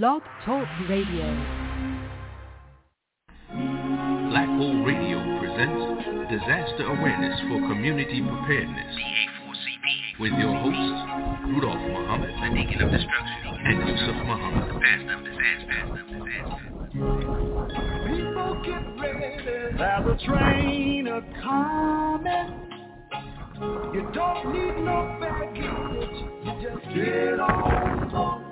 Blog Talk Radio. Black Whole Radio presents Disaster Awareness for Community Preparedness. With your hosts, Rudolph Muhammad, the Deacon of Destruction, and Yusef Muhammad, Pastor of Disaster. People get ready, there's a train a coming. You don't need no baggage, you just get on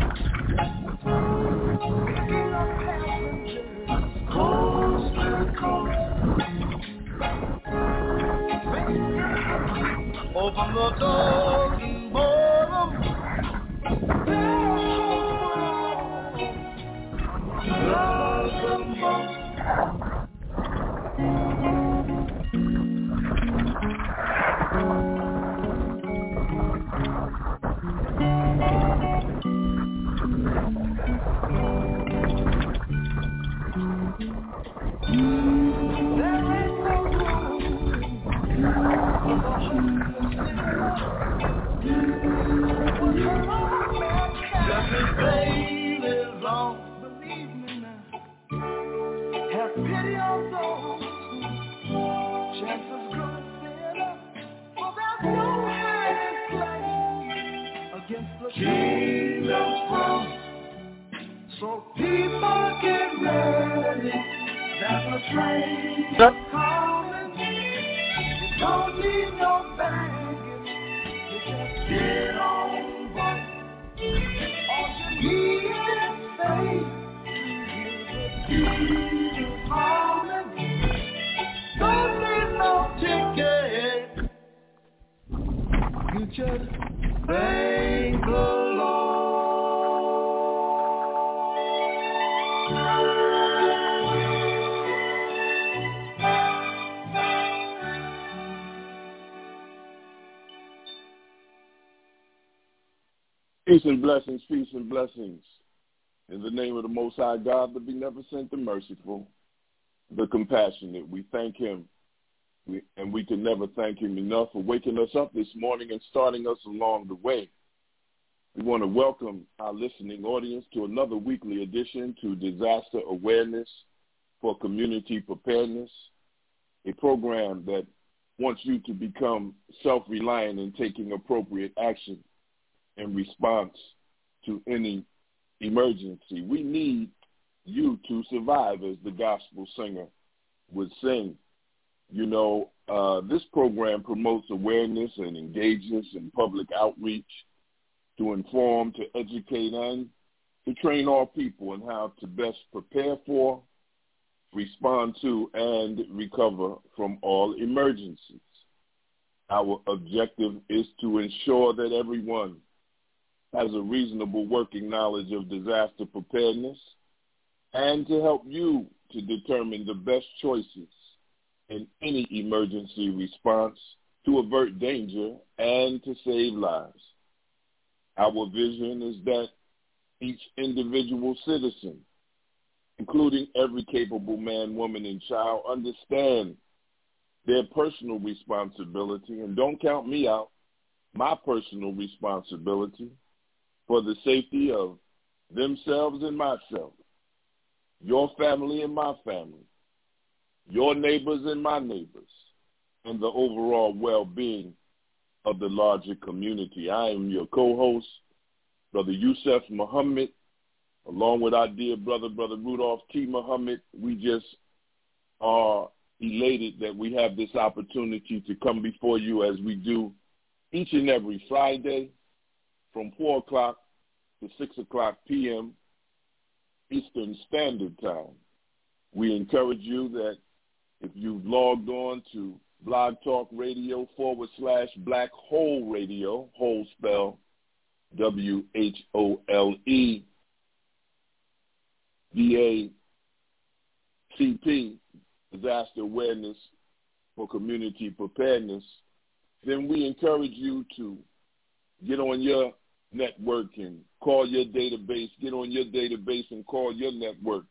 Open the doors and board 'em. Kingdom's throne. So people get ready. There's a train is coming. You don't need no baggage. You just get on board. All you need is faith. You just coming. Thank the Lord. Peace and blessings, peace and blessings. In the name of the Most High God, the beneficent, the merciful, the compassionate, we thank him. And we can never thank him enough for waking us up this morning and starting us along the way. We want to welcome our listening audience to another weekly edition to Disaster Awareness for Community Preparedness, a program that wants you to become self-reliant in taking appropriate action in response to any emergency. We need you to survive, as the gospel singer would sing. You know, uh, this program promotes awareness and engages in public outreach to inform, to educate, and to train all people in how to best prepare for, respond to, and recover from all emergencies. Our objective is to ensure that everyone has a reasonable working knowledge of disaster preparedness and to help you to determine the best choices in any emergency response to avert danger and to save lives. Our vision is that each individual citizen, including every capable man, woman, and child, understand their personal responsibility, and don't count me out, my personal responsibility for the safety of themselves and myself, your family and my family, your neighbors and my neighbors, and the overall well-being of the larger community. I am your co-host, Brother Yusef Muhammad, along with our dear brother, Brother Rudolph T. Muhammad. We just are elated that we have this opportunity to come before you as we do each and every Friday from 4 o'clock to 6 o'clock p.m. Eastern Standard Time. We encourage you that if you've logged on to Blog Talk Radio forward slash Black Whole Radio, whole spell W-H-O-L-E, B-A CP, disaster awareness for community preparedness, then we encourage you to get on your network and call your database, get on your database and call your network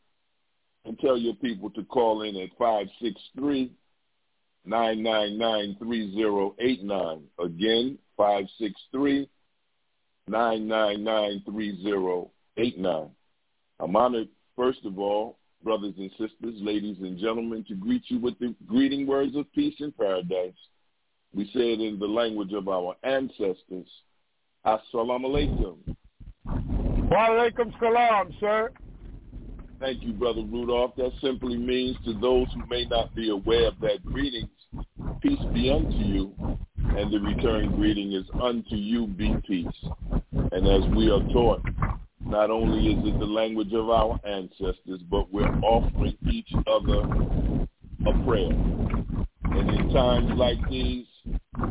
and tell your people to call in at 563 999 3089. Again, 563 999 3089. I'm honored, first of all, brothers and sisters, ladies and gentlemen, to greet you with the greeting words of peace and paradise. We say it in the language of our ancestors. Assalamu alaikum. Wa alaikum salam, sir. Thank you, Brother Rudolph. That simply means to those who may not be aware of that greetings, peace be unto you, and the return greeting is unto you be peace. And as we are taught, not only is it the language of our ancestors, but we're offering each other a prayer. And in times like these,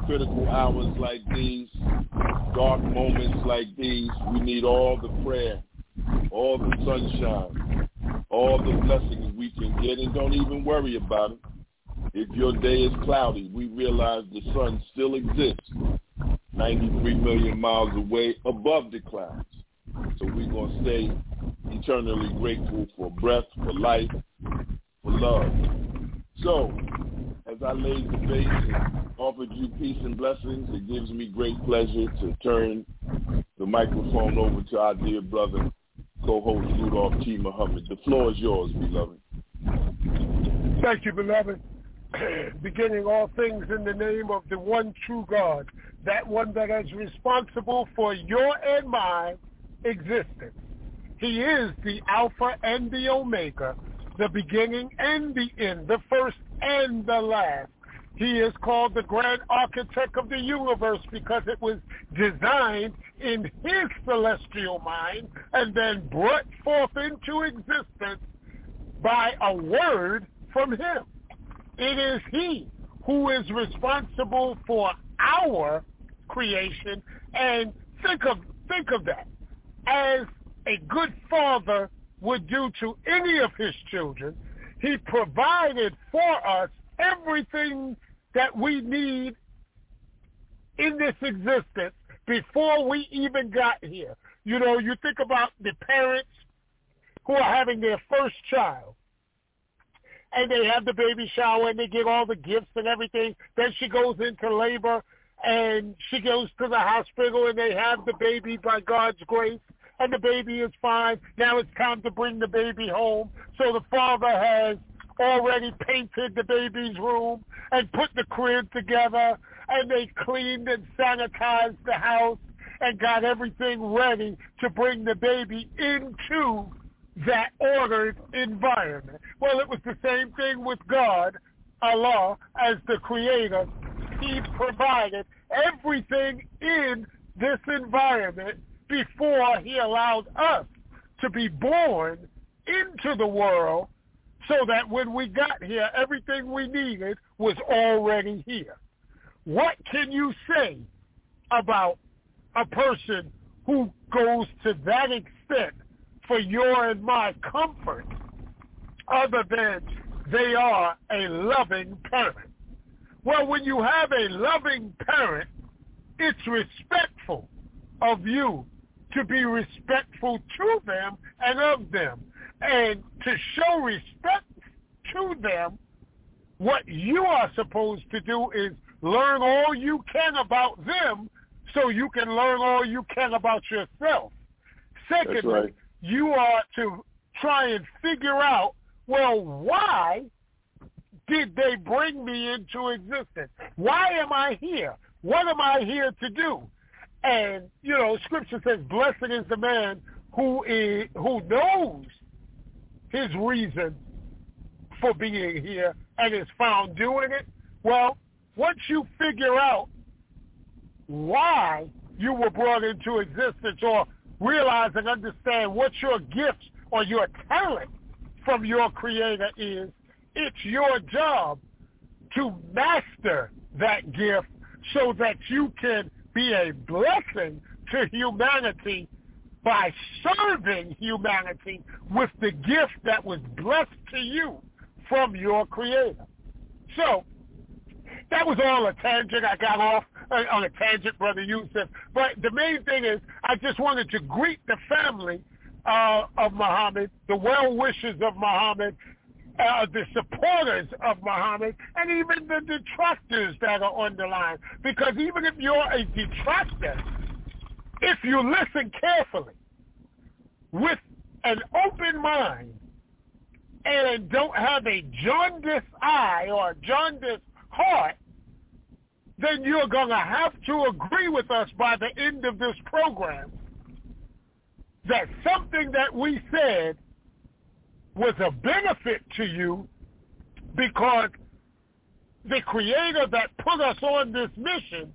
critical hours like these, dark moments like these, we need all the prayer, all the sunshine, all the blessings we can get, and don't even worry about it. If your day is cloudy, we realize the sun still exists 93 million miles away above the clouds. So we're going to stay eternally grateful for breath, for life, for love. So, as I laid the base and offered you peace and blessings, it gives me great pleasure to turn the microphone over to our dear brother, co-host Rudolph T. Muhammad. The floor is yours, beloved. Thank you, beloved. Beginning all things in the name of the one true God, that one that is responsible for your and my existence. He is the Alpha and the Omega, the beginning and the end, the first and the last. He is called the grand architect of the universe because it was designed in his celestial mind and then brought forth into existence by a word from him. It is he who is responsible for our creation and think of think of that as a good father would do to any of his children. He provided for us everything that we need in this existence before we even got here. You know, you think about the parents who are having their first child and they have the baby shower and they get all the gifts and everything. Then she goes into labor and she goes to the hospital and they have the baby by God's grace and the baby is fine. Now it's time to bring the baby home. So the father has already painted the baby's room and put the crib together and they cleaned and sanitized the house and got everything ready to bring the baby into that ordered environment. Well, it was the same thing with God, Allah, as the creator. He provided everything in this environment before he allowed us to be born into the world so that when we got here, everything we needed was already here. What can you say about a person who goes to that extent for your and my comfort other than they are a loving parent? Well, when you have a loving parent, it's respectful of you to be respectful to them and of them. And to show respect to them, what you are supposed to do is learn all you can about them so you can learn all you can about yourself. Secondly, right. you are to try and figure out, well, why did they bring me into existence? Why am I here? What am I here to do? And you know, Scripture says, "Blessed is the man who is who knows his reason for being here and is found doing it." Well, once you figure out why you were brought into existence, or realize and understand what your gifts or your talent from your Creator is, it's your job to master that gift so that you can be a blessing to humanity by serving humanity with the gift that was blessed to you from your creator. So that was all a tangent. I got off on a tangent, Brother Yusef. But the main thing is I just wanted to greet the family uh, of Muhammad, the well-wishers of Muhammad, uh, the supporters of Muhammad, and even the detractors that are on the line. Because even if you're a detractor, if you listen carefully with an open mind and don't have a jaundiced eye or a jaundiced heart, then you're going to have to agree with us by the end of this program that something that we said was a benefit to you because the creator that put us on this mission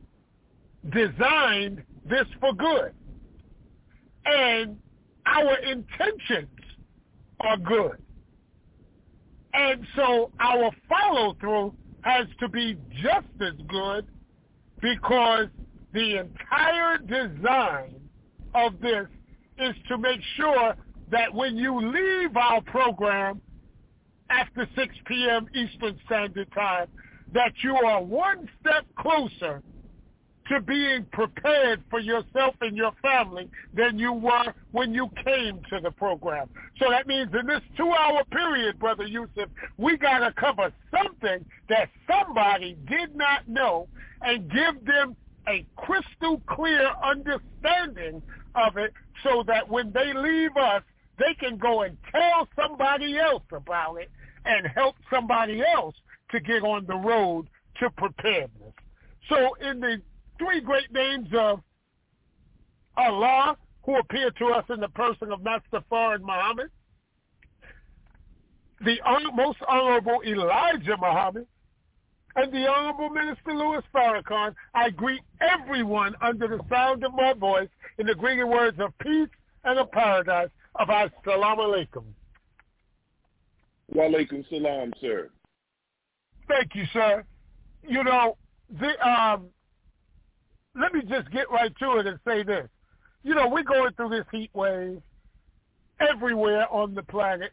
designed this for good. And our intentions are good. And so our follow-through has to be just as good because the entire design of this is to make sure that when you leave our program after 6 p.m. Eastern Standard Time, that you are one step closer to being prepared for yourself and your family than you were when you came to the program. So that means in this two-hour period, Brother Yusef, we got to cover something that somebody did not know and give them a crystal clear understanding of it so that when they leave us, they can go and tell somebody else about it and help somebody else to get on the road to preparedness. So in the three great names of Allah, who appear to us in the person of Master and Muhammad, the most honorable Elijah Muhammad, and the Honorable Minister Louis Farrakhan, I greet everyone under the sound of my voice in the greeting words of peace and of paradise of Assalamu alaikum. Wa alaikum salam, sir. Thank you, sir. You know, the, um, let me just get right to it and say this. You know, we're going through this heat wave everywhere on the planet.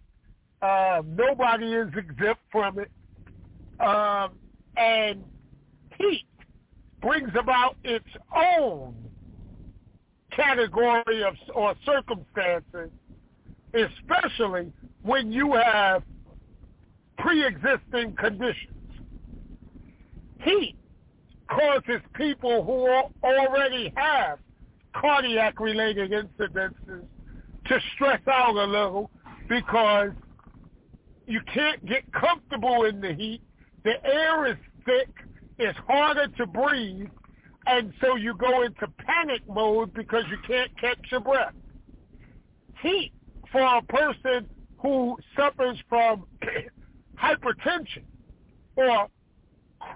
Uh, nobody is exempt from it. Um, and heat brings about its own category of or circumstances, especially when you have pre-existing conditions. Heat causes people who already have cardiac-related incidences to stress out a little because you can't get comfortable in the heat. The air is thick, it's harder to breathe, and so you go into panic mode because you can't catch your breath. Heat for a person who suffers from hypertension or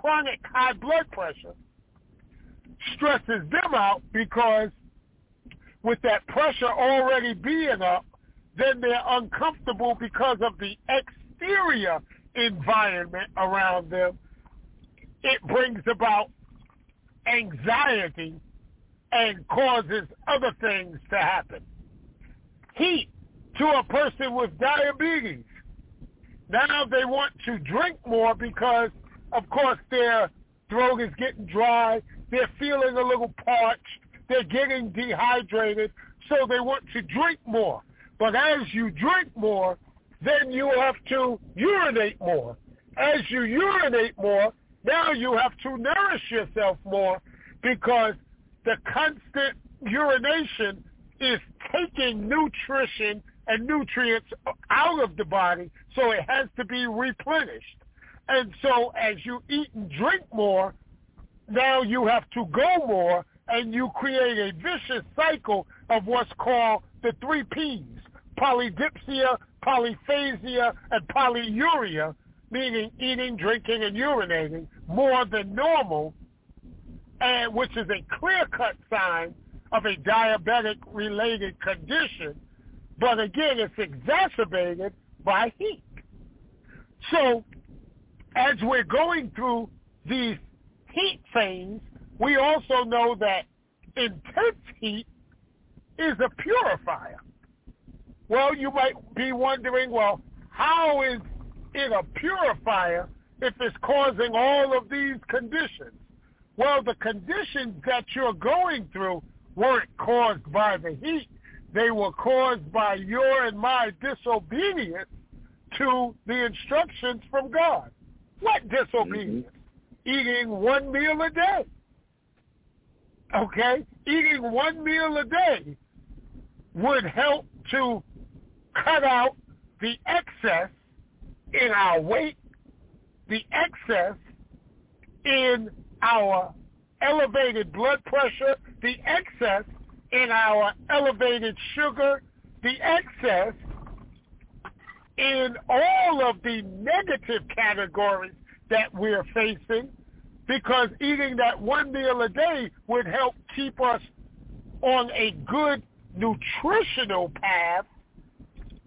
chronic high blood pressure stresses them out because with that pressure already being up, then they're uncomfortable because of the exterior environment around them, it brings about anxiety and causes other things to happen. Heat to a person with diabetes. Now they want to drink more because, of course, their throat is getting dry. They're feeling a little parched. They're getting dehydrated. So they want to drink more. But as you drink more, then you have to urinate more. As you urinate more, now you have to nourish yourself more because the constant urination is taking nutrition and nutrients out of the body, so it has to be replenished. And so as you eat and drink more, now you have to go more, and you create a vicious cycle of what's called the three Ps, polydipsia, polyphagia, and polyuria, meaning eating, drinking, and urinating more than normal, and which is a clear-cut sign of a diabetic-related condition, but again, it's exacerbated by heat. So as we're going through these heat things, we also know that intense heat is a purifier. Well, you might be wondering, well, how is it a purifier if it's causing all of these conditions? Well, the conditions that you're going through weren't caused by the heat. They were caused by your and my disobedience to the instructions from God. What disobedience? Mm-hmm. Eating one meal a day. Okay? Eating one meal a day would help to cut out the excess in our weight, the excess in our elevated blood pressure, the excess in our elevated sugar, the excess in all of the negative categories that we're facing because eating that one meal a day would help keep us on a good nutritional path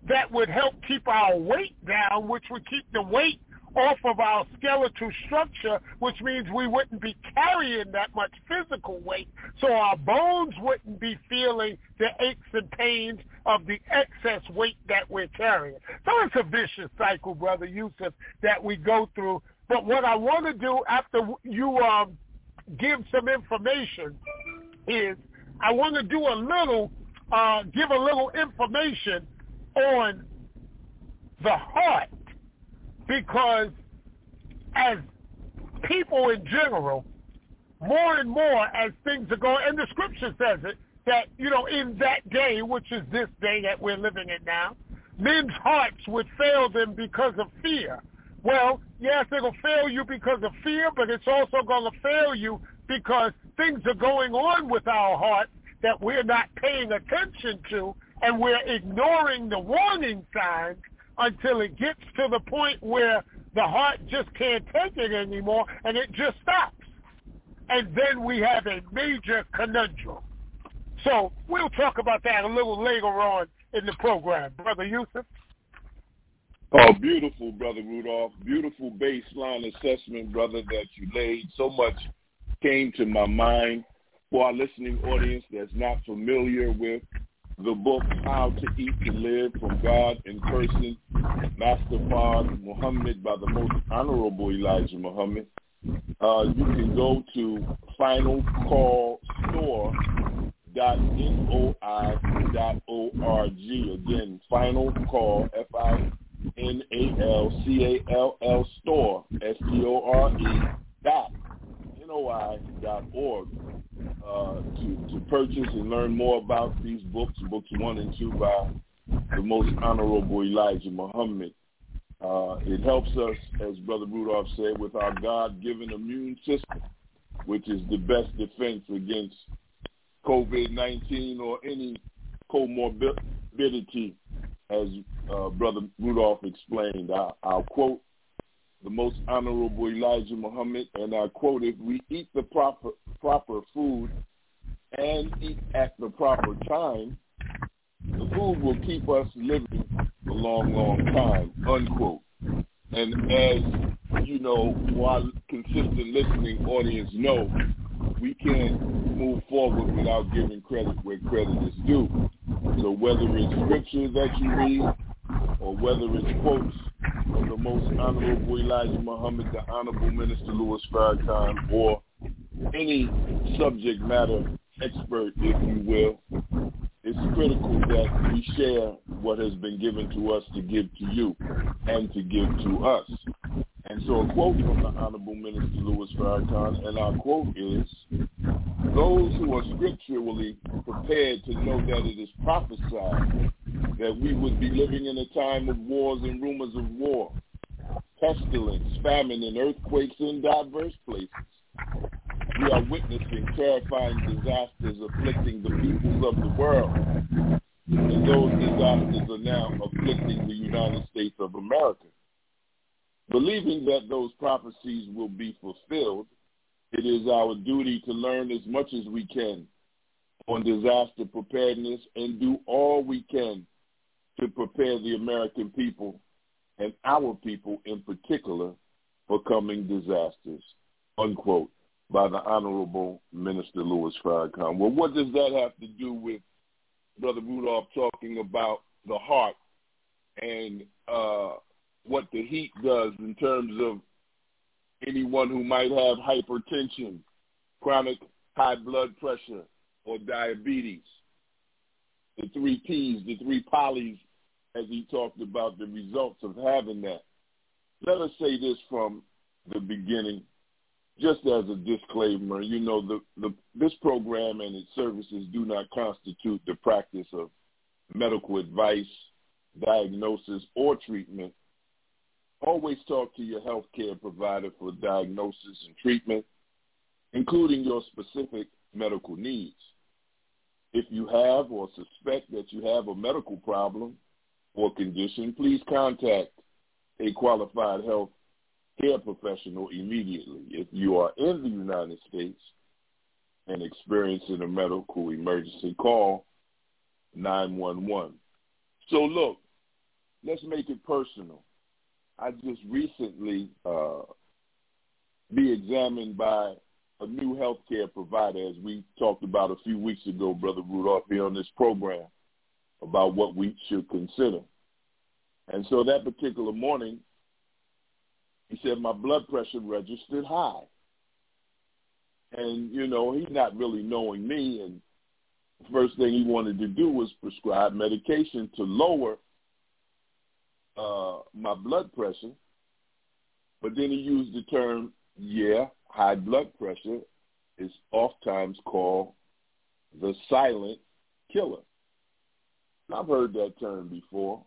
that would help keep our weight down, which would keep the weight off of our skeletal structure, which means we wouldn't be carrying that much physical weight. So our bones wouldn't be feeling the aches and pains of the excess weight that we're carrying. So it's a vicious cycle, Brother Yusef, that we go through. But what I want to do after you um, give some information is I want to do a little, uh, give a little information on the heart because as people in general, more and more as things are going, and the scripture says it, that, you know, in that day, which is this day that we're living in now, men's hearts would fail them because of fear. Well, yes, it'll fail you because of fear, but it's also going to fail you because things are going on with our hearts that we're not paying attention to and we're ignoring the warning signs until it gets to the point where the heart just can't take it anymore and it just stops. And then we have a major conundrum. So we'll talk about that a little later on in the program. Brother Yusef? Oh, beautiful, Brother Rudolph. Beautiful baseline assessment, brother, that you laid. So much came to my mind for our listening audience that's not familiar with the book How to Eat to Live from God in Person, Master Fard Muhammad by the Most Honorable Elijah Muhammad. Uh, you can go to finalcallstore.noi.org. Again, final call, F-I-N-A-L-C-A-L-L store, S-T-O-R-E dot N-O-I.org uh, to, to purchase and learn more about these books, books one and two by the most honorable Elijah Muhammad. Uh, it helps us, as Brother Rudolph said, with our God-given immune system, which is the best defense against COVID-19 or any comorbidity, as uh, Brother Rudolph explained. I, I'll quote the most honorable Elijah Muhammad, and I quote, if we eat the proper, proper food and eat at the proper time, the food will keep us living a long, long time, unquote. And as you know, while consistent listening audience know, we can't move forward without giving credit where credit is due. So whether it's scripture that you read or whether it's quotes of the most honorable Elijah Muhammad, the honorable Minister Louis Farrakhan, or any subject matter expert, if you will, it's critical that we share what has been given to us to give to you and to give to us. And so a quote from the Honorable Minister Louis Farrakhan, and our quote is, those who are scripturally prepared to know that it is prophesied that we would be living in a time of wars and rumors of war, pestilence, famine, and earthquakes in diverse places. We are witnessing terrifying disasters afflicting the peoples of the world. And those disasters are now afflicting the United States of America. Believing that those prophecies will be fulfilled, it is our duty to learn as much as we can on disaster preparedness and do all we can to prepare the American people and our people in particular for coming disasters, unquote, by the Honorable Minister Louis Farrakhan. Well, what does that have to do with Brother Rudolph talking about the heart and uh, what the heat does in terms of anyone who might have hypertension, chronic high blood pressure, or diabetes. The three P's, the three polys, as he talked about the results of having that. Let us say this from the beginning, just as a disclaimer. You know, the, the this program and its services do not constitute the practice of medical advice, diagnosis, or treatment. Always talk to your healthcare provider for diagnosis and treatment, including your specific medical needs. If you have or suspect that you have a medical problem or condition, please contact a qualified health care professional immediately. If you are in the United States and experiencing a medical emergency, call 911. So look, let's make it personal. I just recently uh, be examined by a new healthcare provider, as we talked about a few weeks ago, Brother Rudolph, here on this program, about what we should consider. And so that particular morning, he said my blood pressure registered high. And, you know, he's not really knowing me. And the first thing he wanted to do was prescribe medication to lower uh, my blood pressure. But then he used the term, yeah, high blood pressure is oftentimes called the silent killer. I've heard that term before,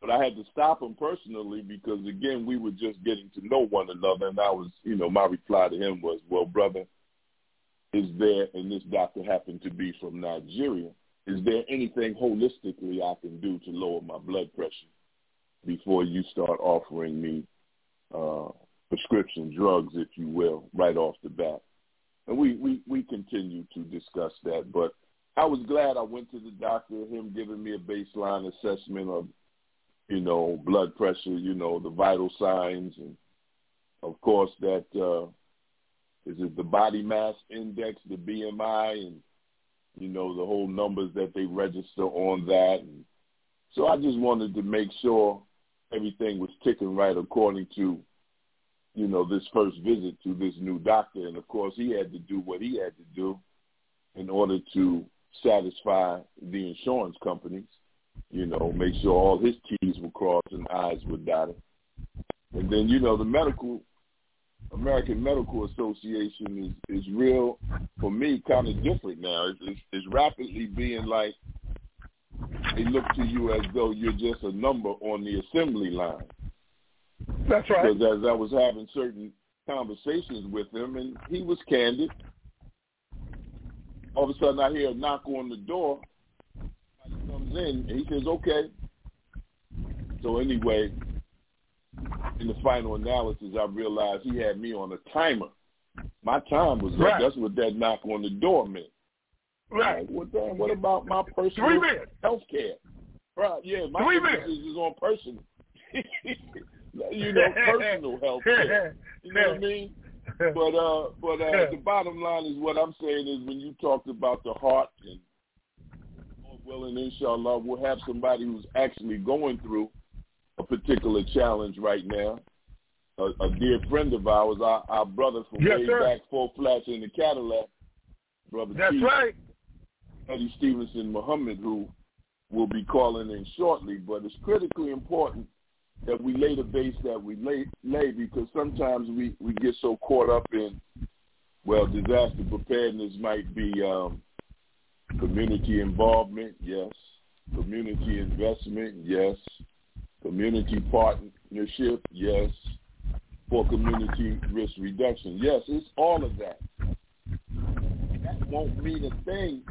but I had to stop him personally because again, we were just getting to know one another, and I was, you know, my reply to him was, "Well, brother, is there?" And this doctor happened to be from Nigeria. Is there anything holistically I can do to lower my blood pressure before you start offering me uh, prescription drugs, if you will, right off the bat. And we, we, we continue to discuss that. But I was glad I went to the doctor, him giving me a baseline assessment of, you know, blood pressure, you know, the vital signs, and of course that uh, is it the body mass index, the BMI, and you know the whole numbers that they register on that. And so I just wanted to make sure everything was ticking right according to you know, this first visit to this new doctor. And of course, he had to do what he had to do in order to satisfy the insurance companies, you know, make sure all his T's were crossed and I's were dotted. And then, you know, the medical, American Medical Association is, is real, for me, kind of different now. It's, it's, it's rapidly being like, they look to you as though you're just a number on the assembly line. That's right. Because as I was having certain conversations with him, and he was candid. All of a sudden, I hear a knock on the door. He comes in, and he says, "Okay." So anyway, in the final analysis, I realized he had me on a timer. My time was right. up. That's what that knock on the door meant. Right. Well, then? what about my personal health care? Right. Yeah, my Three is on personal. you know, personal health care. You know what I mean? But uh, but uh, the bottom line is what I'm saying is when you talked about the heart and well, and inshallah, we'll have somebody who's actually going through a particular challenge right now. A, a dear friend of ours, our, our brother from yes, way sir. back, four flats in the Cadillac, brother. That's Chief, right. Eddie Stevenson Muhammad, who will be calling in shortly. But it's critically important that we lay the base that we lay, lay because sometimes we, we get so caught up in, well, disaster preparedness might be um, community involvement, yes. Community investment, yes. Community partnership, yes. For community risk reduction, yes. It's all of that. That won't mean a thing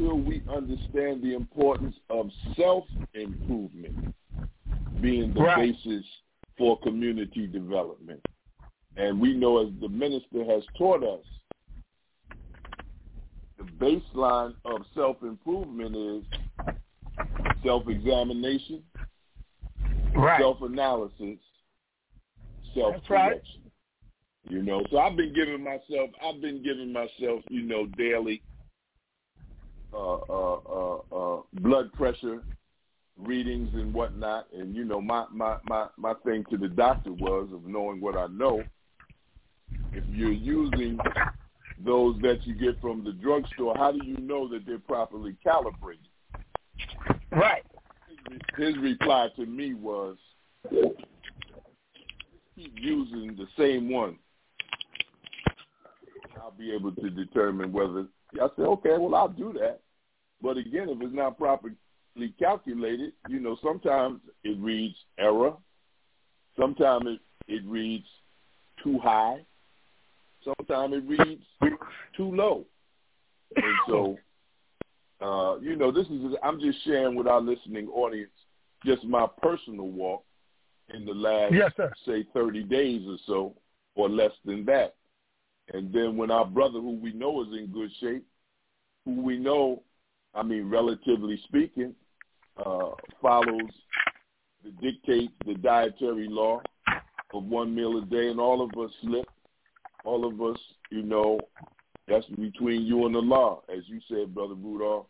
until we understand the importance of self-improvement being the right. basis for community development. And we know as the minister has taught us, the baseline of self-improvement is self-examination, right. self-analysis, self-correction. You know, so I've been giving myself, I've been giving myself, you know, daily Uh, uh, uh, blood pressure readings and whatnot. And you know, my my my my thing to the doctor was of knowing what I know. If you're using those that you get from the drugstore, how do you know that they're properly calibrated? Right. His, his reply to me was, keep using the same one. I'll be able to determine whether. I said, okay, well, I'll do that. But again, if it's not properly calculated, you know, sometimes it reads error. Sometimes it, it reads too high. Sometimes it reads too low. And so, uh, you know, this is I'm just sharing with our listening audience just my personal walk in the last, yes, say, 30 days or so, or less than that. And then when our brother, who we know is in good shape, who we know, I mean, relatively speaking, uh, follows the dictates, the dietary law of one meal a day, and all of us slip. All of us, you know, that's between you and the law, as you said, Brother Rudolph,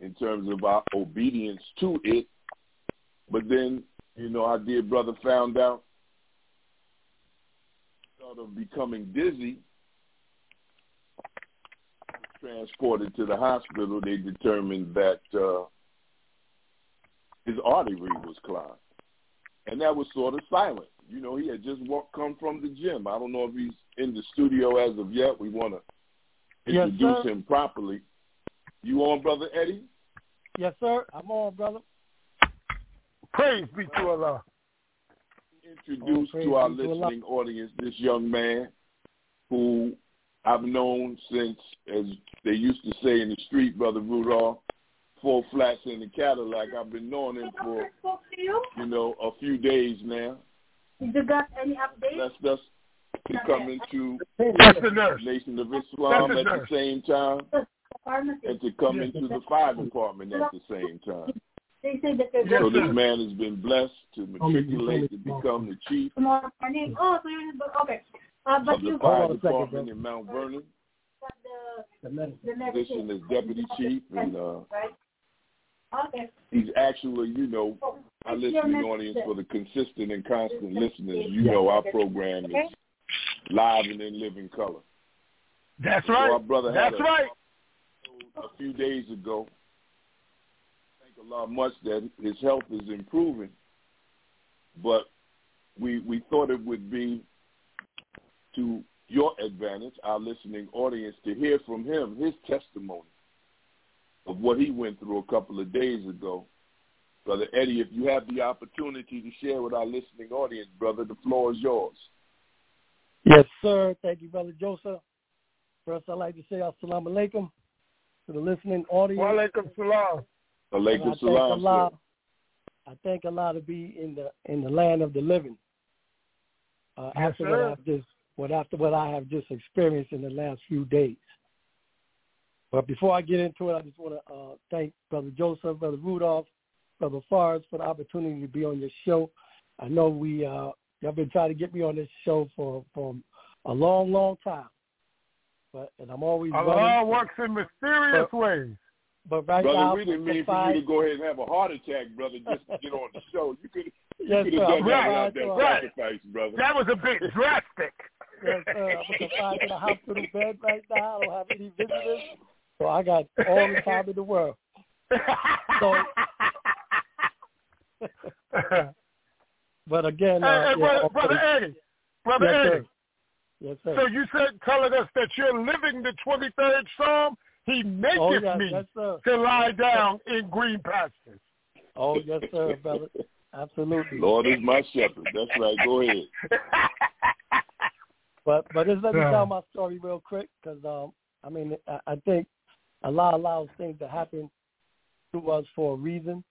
in terms of our obedience to it. But then, you know, our dear brother found out, sort of becoming dizzy, transported to the hospital. They determined that uh, his artery was clogged, and that was sort of silent. You know, he had just walked, come from the gym. I don't know if he's in the studio as of yet. We want to introduce yes, him properly. You on, brother Eddie? Yes, sir. I'm on, brother. Praise be to Allah. Introduce oh, to our listening audience this young man who I've known since, as they used to say in the street, brother Rudolph, four flats in the Cadillac. I've been knowing him for, you know, a few days now. Did you got any updates? That's that's to come into That's the nurse. Nation of Islam That's the at the nurse. same time, and to come into the fire department at the same time. They say that they're Yes, So this man has been blessed to matriculate to become the chief tomorrow morning. Oh, so you're but okay. Uh, but of the you fire on a second, department bro. in Mount Vernon. got the The the Position medicine. as deputy chief, and uh. Okay. he's actually, you know, our It's your listening audience for the consistent and constant listeners. You know, our program is live and in living color. That's So our right. brother had That's a, right. a few days ago. Thank Allah much that his health is improving, but we we thought it would be to your advantage, our listening audience, to hear from him his testimony of what he went through a couple of days ago. Brother Eddie, if you have the opportunity to share with our listening audience, brother, the floor is yours. Yes, sir. Thank you, Brother Joseph. First, I'd like to say assalamu alaikum to the listening audience. Wa alaikum salam. I Alaikum thank salam, Allah. sir. I thank Allah to be in the in the land of the living. Uh, Yes, after sir. what I've just what after what I have just experienced in the last few days. But before I get into it, I just want to uh, thank Brother Joseph, Brother Rudolph, Brother Forrest for the opportunity to be on your show. I know we uh, y'all been trying to get me on this show for for a long, long time. But and I'm always Allah running. works in mysterious ways. But right brother, now, we didn't mean for you to go ahead and have a heart attack, brother, just to get on the show. You could Yes, could have done that Right, without that right. sacrifice, brother. That was a bit drastic. Yes, sir. I'm confined to the hospital bed right now. I don't have any visitors. So I got all the time in the world. So- But again, uh, hey, yeah, brother, okay. brother Eddie, brother yes, Eddie. sir. Yes, sir. So you said telling us that you're living the 23rd Psalm. He maketh oh, yes, me yes, to lie down in green pastures. Oh, yes, sir, brother. Absolutely. Lord is my shepherd. That's right. Go ahead. But but just let me tell my story real quick because um I mean I, I think Allah allows things to happen to us for a reason.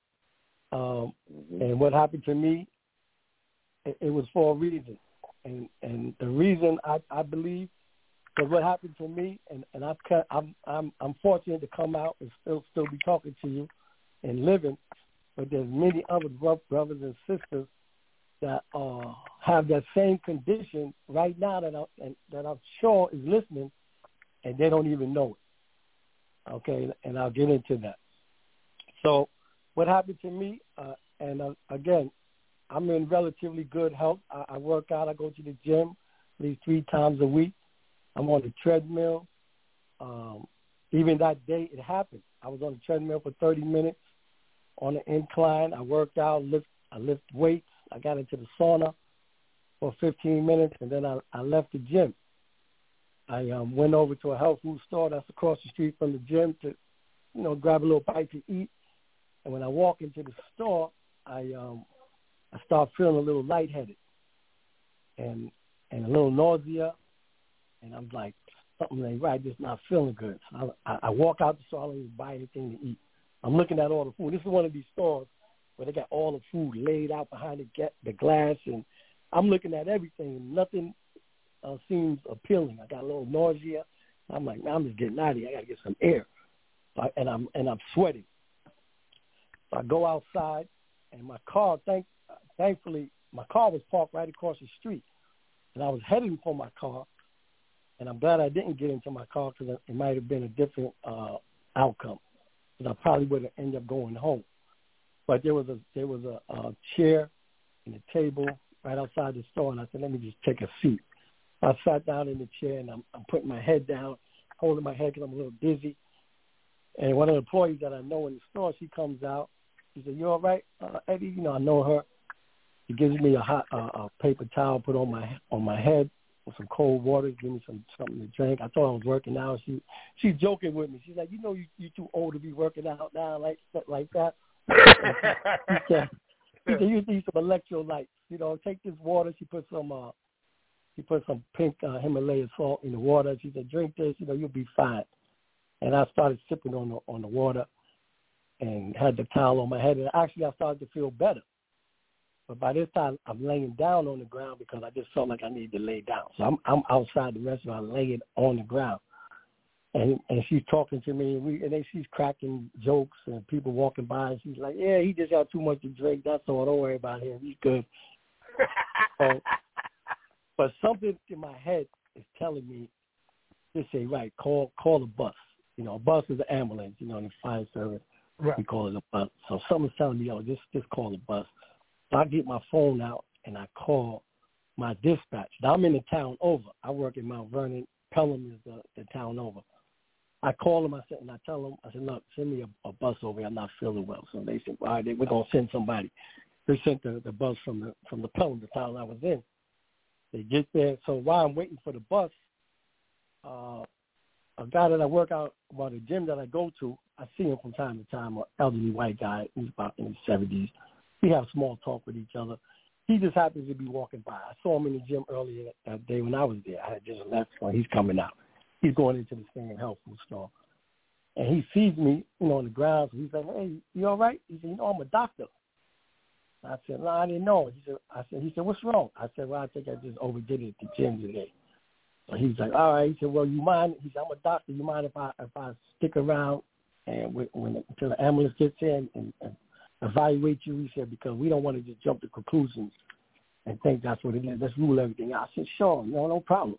Um, and what happened to me, it, it was for a reason, and and the reason I I believe because what happened to me, and and I've cut, I'm I'm I'm fortunate to come out and still still be talking to you and living, but there's many other brothers and sisters that uh have that same condition right now that I and that I'm sure is listening, and they don't even know it. Okay, and I'll get into that. So what happened to me, uh, and uh, again, I'm in relatively good health. I, I work out. I go to the gym at least three times a week. I'm on the treadmill. Um, even that day, it happened. I was on the treadmill for 30 minutes on the incline. I worked out, lift, I lift weights. I got into the sauna for 15 minutes, and then I, I left the gym. I um, went over to a health food store that's across the street from the gym to, you know, grab a little bite to eat. And when I walk into the store, I um, I start feeling a little lightheaded and and a little nausea, and I'm like, something ain't right. Just not feeling good. So I, I, walk out the store. I don't even buy anything to eat. I'm looking at all the food. This is one of these stores where they got all the food laid out behind the the glass, and I'm looking at everything, and nothing uh, seems appealing. I got a little nausea. I'm like, man, I'm just getting out of here. I got to get some air, I, and I'm and I'm sweating. So I go outside, and my car, thank thankfully, my car was parked right across the street, and I was heading for my car, and I'm glad I didn't get into my car because it might have been a different uh, outcome. Because I probably would have ended up going home. But there was a there was a, a chair and a table right outside the store, and I said, let me just take a seat. I sat down in the chair, and I'm, I'm putting my head down, holding my head because I'm a little dizzy. And one of the employees that I know in the store, she comes out. She said, "You all right, uh, Eddie?" You know, I know her. She gives me a hot uh, a paper towel, put on my on my head with some cold water, give me some something to drink. I thought I was working out. She she's joking with me. She's like, "You know, you you too old to be working out now, like like that." She said, "You need some electrolytes. You know, take this water." She put some uh she put some pink uh, Himalayan salt in the water. She said, "Drink this. You know, you'll be fine." And I started sipping on the on the water, and had the towel on my head. And actually, I started to feel better. But by this time, I'm laying down on the ground because I just felt like I needed to lay down. So I'm I'm outside the restaurant, laying on the ground, and and she's talking to me, and we and then she's cracking jokes, and people walking by, and she's like, "Yeah, he just got too much to drink. That's all. Don't worry about him. He's good." so, but something in my head is telling me to say, right, call call a bus. You know, a bus is an ambulance. You know, in the fire service, Right. we call it a bus. So someone's telling me, "Yo, just just call a bus." So I get my phone out and I call my dispatch. Now I'm in the town over. I work in Mount Vernon. Pelham is the, the town over. I call them. I said, and I tell them, I said, look, send me a, a bus over. here. I'm not feeling well. So they said, all right, we're gonna send somebody. They sent the, the bus from the from the Pelham, the town I was in. They get there. So while I'm waiting for the bus, uh, a guy that I work out, well, the gym that I go to, I see him from time to time. An elderly white guy. He's about in his seventies. We have small talk with each other. He just happens to be walking by. I saw him in the gym earlier that day when I was there. I had just left, so he's coming out. He's going into the same health food store. And he sees me, you know, on the ground. So he's like, hey, you all right? He said, you know, I'm a doctor. I said, no, I didn't know. He said, I said, he said, what's wrong? I said, well, I think I just overdid it at the gym today. So he's like, all right. He said, well, you mind? He said, I'm a doctor. You mind if I if I stick around and when, until the ambulance gets in and, and evaluate you? He said, because we don't want to just jump to conclusions and think that's what it is. Let's rule everything out. I said, sure, no, no problem.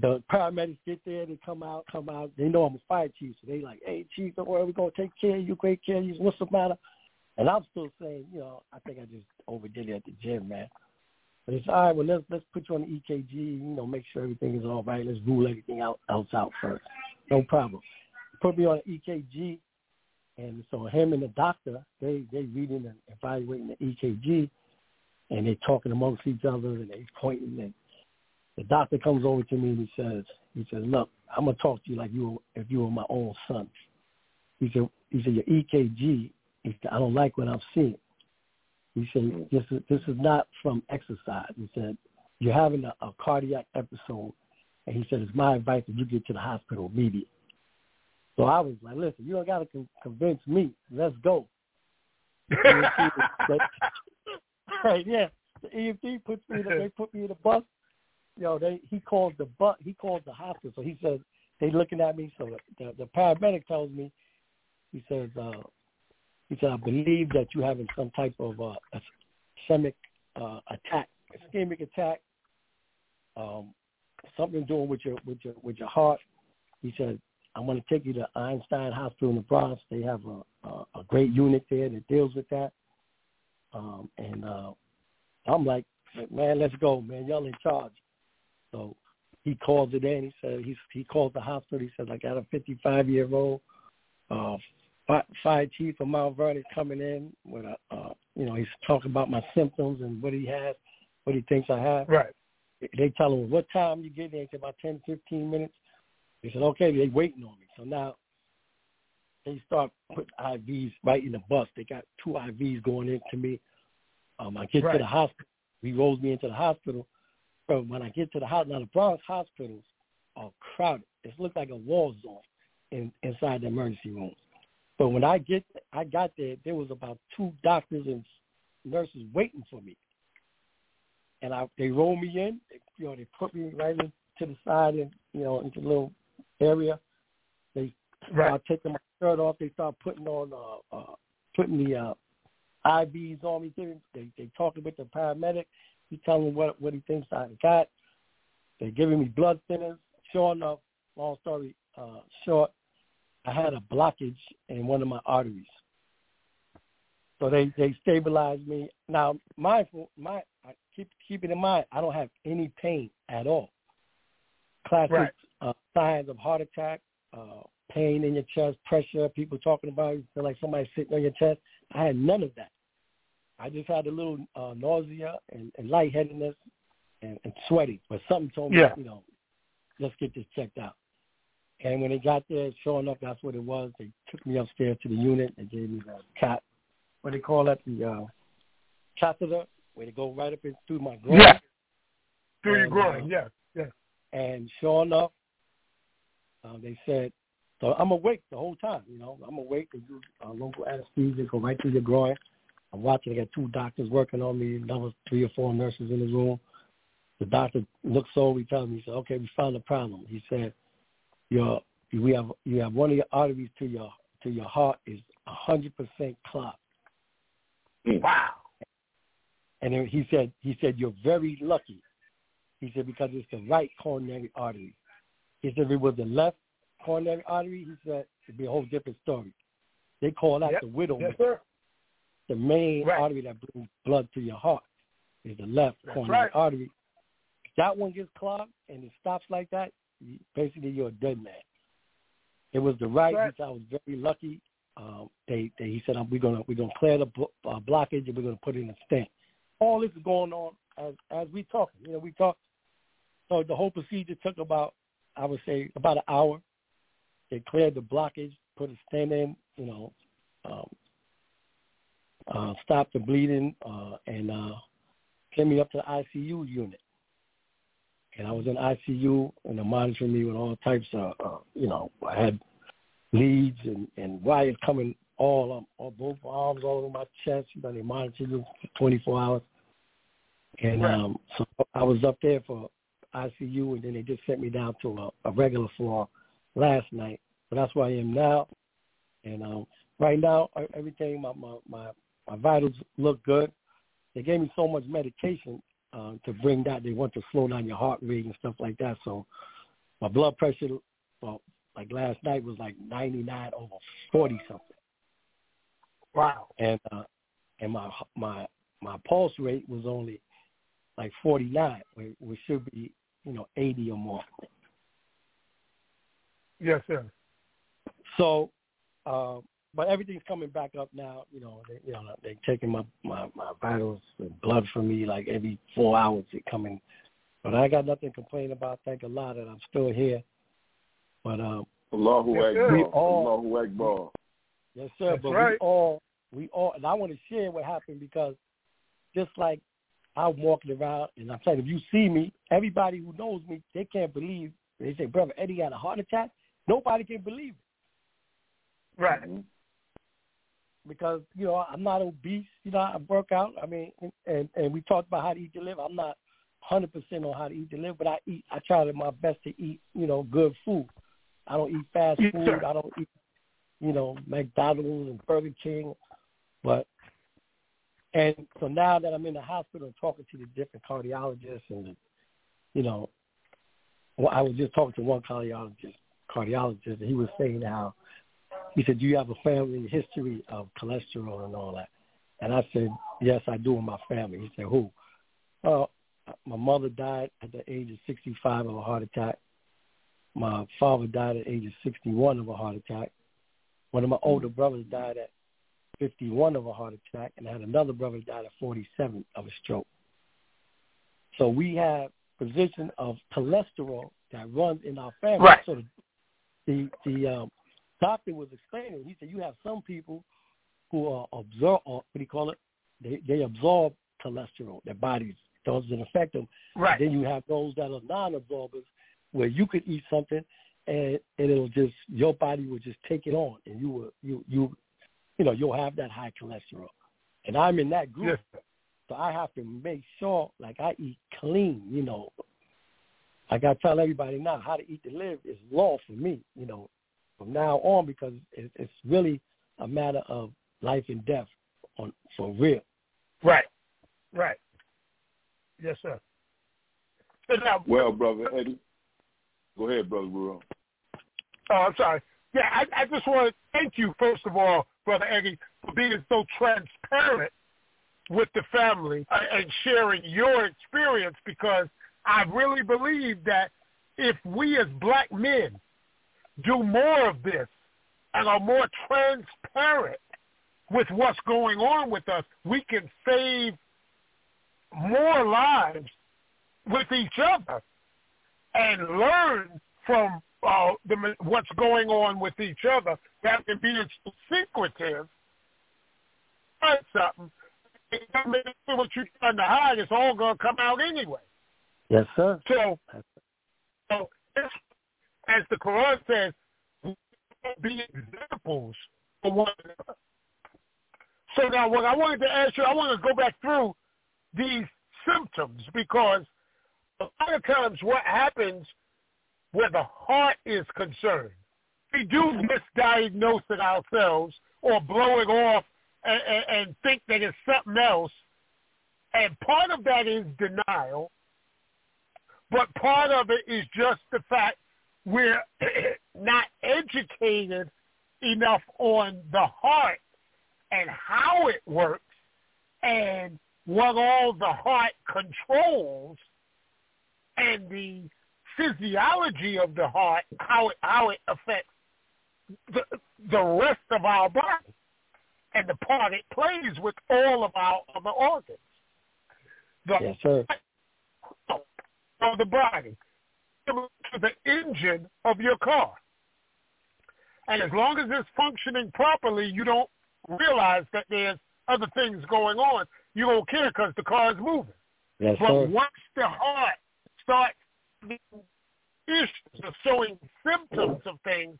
The paramedics get there, they come out, come out. They know I'm a fire chief, so they like, hey, chief, don't worry, we're gonna take care of you, great care of you. What's the matter? And I'm still saying, you know, I think I just overdid it at the gym, man. But it's all right. Well, let's let's put you on the EKG. You know, make sure everything is all right. Let's rule everything out else out first. No problem. Put me on the EKG, and so him and the doctor, they they reading and evaluating the EKG, and they talking amongst each other, and they pointing. And the doctor comes over to me and he says, he says, look, I'm gonna talk to you like you were, if you were my own son. He said, he said your EKG. He said, I don't like what I'm seeing. He said, this is this is not from exercise. He said, you're having a, a cardiac episode, and he said, it's my advice that you get to the hospital immediately. So I was like, listen, you don't got to con- convince me. Let's go. right, yeah. The EMT puts me. In the, they put me in the bus. You know, they he called the bus. He called the hospital. So he said they looking at me. So the, the, paramedic tells me. He says, uh, he said, I believe that you're having some type of uh, ischemic uh, attack, ischemic attack, um, something doing with your with your with your heart. He said I want to take you to Einstein Hospital in the Bronx. They have a, a, a great unit there that deals with that. Um, and uh, I'm like, man, let's go, man. Y'all in charge. So he calls it in. He said he's he called the hospital. He said I got a 55 year old uh, fire chief from Mount Vernon coming in with a uh, you know he's talking about my symptoms and what he has, what he thinks I have. Right. They tell him what time you get there. It's about 10, 15 minutes. They said okay. They waiting on me. So now they start putting IVs right in the bus. They got two IVs going into me. Um, I get Right. to the hospital. He rolls me into the hospital. But when I get to the hospital, now the Bronx hospitals are crowded. It looks like a war zone in, inside the emergency rooms. But when I get, I got there, there was about two doctors and nurses waiting for me. And I, they roll me in. They, you know, they put me right into the side and you know into a little area. They Right. start taking my shirt off. They start putting on, uh, uh, putting the uh, IVs on me. They they talking with the paramedic. He telling me what what he thinks I got. They're giving me blood thinners. Sure enough, long story uh, short, I had a blockage in one of my arteries. So they they stabilized me. Now, mindful, my I keep keep it in mind, I don't have any pain at all. Classic Right. uh, signs of heart attack, uh, pain in your chest, pressure. People talking about you feel like somebody's sitting on your chest. I had none of that. I just had a little uh, nausea and, and lightheadedness and, and sweating. But something told me, Yeah. you know, let's get this checked out. And when they got there, sure enough, that's what it was. They took me upstairs to the unit. They gave me the cat, what they call that, the uh, catheter, where they go right up in through my groin. Yeah. Through your groin. uh, Yeah. Yeah. And sure enough, uh, they said, so I'm awake the whole time. You know, I'm awake. They do uh, local anesthesia, go right through your groin. I'm watching. I got two doctors working on me, another three or four nurses in the room. The doctor looks over. He tells me, he said, "Okay, we found the problem." He said, "Your we have you have one of your arteries to your to your heart is a hundred percent clogged." Mm. Wow. And then he said, he said, you're very lucky. He said, because it's the right coronary artery. He said, if it was the left coronary artery, he said, it'd be a whole different story. They call that Yep. the widow. Yes, sir. The main Right. artery that brings blood to your heart is the left That's coronary right. artery. If that one gets clogged and it stops like that, basically you're a dead man. It was the right. Right. Said I was very lucky. Um, they, they, he said, we're gonna we're gonna clear the blo- uh, blockage and we're gonna put in a stent. All this is going on as as we talk. You know, we talk. So the whole procedure took about, I would say, about an hour. They cleared the blockage, put a stent in, you know, um, uh, stopped the bleeding, uh, and uh, sent me up to the ICU unit. And I was in ICU, and they're monitoring me with all types of, uh, you know, I had leads and, and wires coming all all both arms, all over my chest. You know, they monitor you for 24 hours. And Right. um, so I was up there for ICU, and then they just sent me down to a, a regular floor last night. So that's where I am now. And um, right now, everything, my, my my my vitals look good. They gave me so much medication uh, to bring that. They want to slow down your heart rate and stuff like that. So my blood pressure, well, like last night was like 99 over 40 something, Wow. and uh, and my my my pulse rate was only like 49, which should be you know 80 or more. Yes, sir. So, uh, but everything's coming back up now. You know, they, you know, they're taking my, my my vitals and blood from me like every four hours. It coming, but I got nothing to complain about. Thank Allah that I'm still here. But um, Allahu Akbar. We all- Allahu Akbar. yes, sir. That's but we all we all, and I want to share what happened because just like I'm walking around, and I'm saying, if you see me, everybody who knows me, they can't believe. They say, brother, Eddie had a heart attack. Nobody can believe it. Right. Because you know I'm not obese. You know I work out. I mean, and and we talked about how to eat to live. I'm not 100 percent on how to eat to live, but I eat. I try to my best to eat. You know, good food. I don't eat fast Yes, food. sir. I don't eat, you know, McDonald's and Burger King. But and so now that I'm in the hospital and talking to the different cardiologists and you know, well, I was just talking to one cardiologist cardiologist, and he was saying how he said, "Do you have a family history of cholesterol and all that?" And I said, "Yes, I do in my family." He said, "Who?" Uh, my mother died at the age of 65 of a heart attack. My father died at the age of 61 of a heart attack. One of my older brothers died at 51 of a heart attack, and I had another brother that died at 47 of a stroke. So we have position of cholesterol that runs in our family. Right. So the the, the um, doctor was explaining. He said you have some people who are absorb, or uh, what do you call it? They they absorb cholesterol. Their bodies doesn't affect them. Right. Then you have those that are non-absorbers, where you could eat something and, and it'll just your body will just take it on, and you will you you you know you'll have that high cholesterol. And I'm in that group, Yes. so I have to make sure like I eat clean. You know, like I tell everybody now, how to eat to live is law for me. You know, from now on because it, it's really a matter of life and death on for real. Right. Right. Yes, sir. So now, Well, brother Eddie, go ahead, brother Burrow. Oh, I'm sorry. Yeah, I, I just want to thank you, first of all, Brother Eddie, for being so transparent with the family and sharing your experience because I really believe that if we as black men do more of this and are more transparent with what's going on with us, we can save more lives with each other and learn from uh, the, what's going on with each other rather than being secretive. Find something. What you're trying to hide. is all going to come out anyway. Yes, sir. So, so this, as the Quran says, be examples for one another. So now what I wanted to ask you, I want to go back through these symptoms because a lot of times what happens where the heart is concerned, we do misdiagnose it ourselves or blow it off and, and, and think that it's something else. And part of that is denial, but part of it is just the fact we're not educated enough on the heart and how it works and what all the heart controls and the physiology of the heart, how it how it affects the the rest of our body and the part it plays with all of our other organs. The Yes, sir. of the body to the engine of your car. And as long as it's functioning properly, you don't realize that there's other things going on. You don't care because the car is moving. Yes, But sir. once the heart starts issues of showing symptoms of things,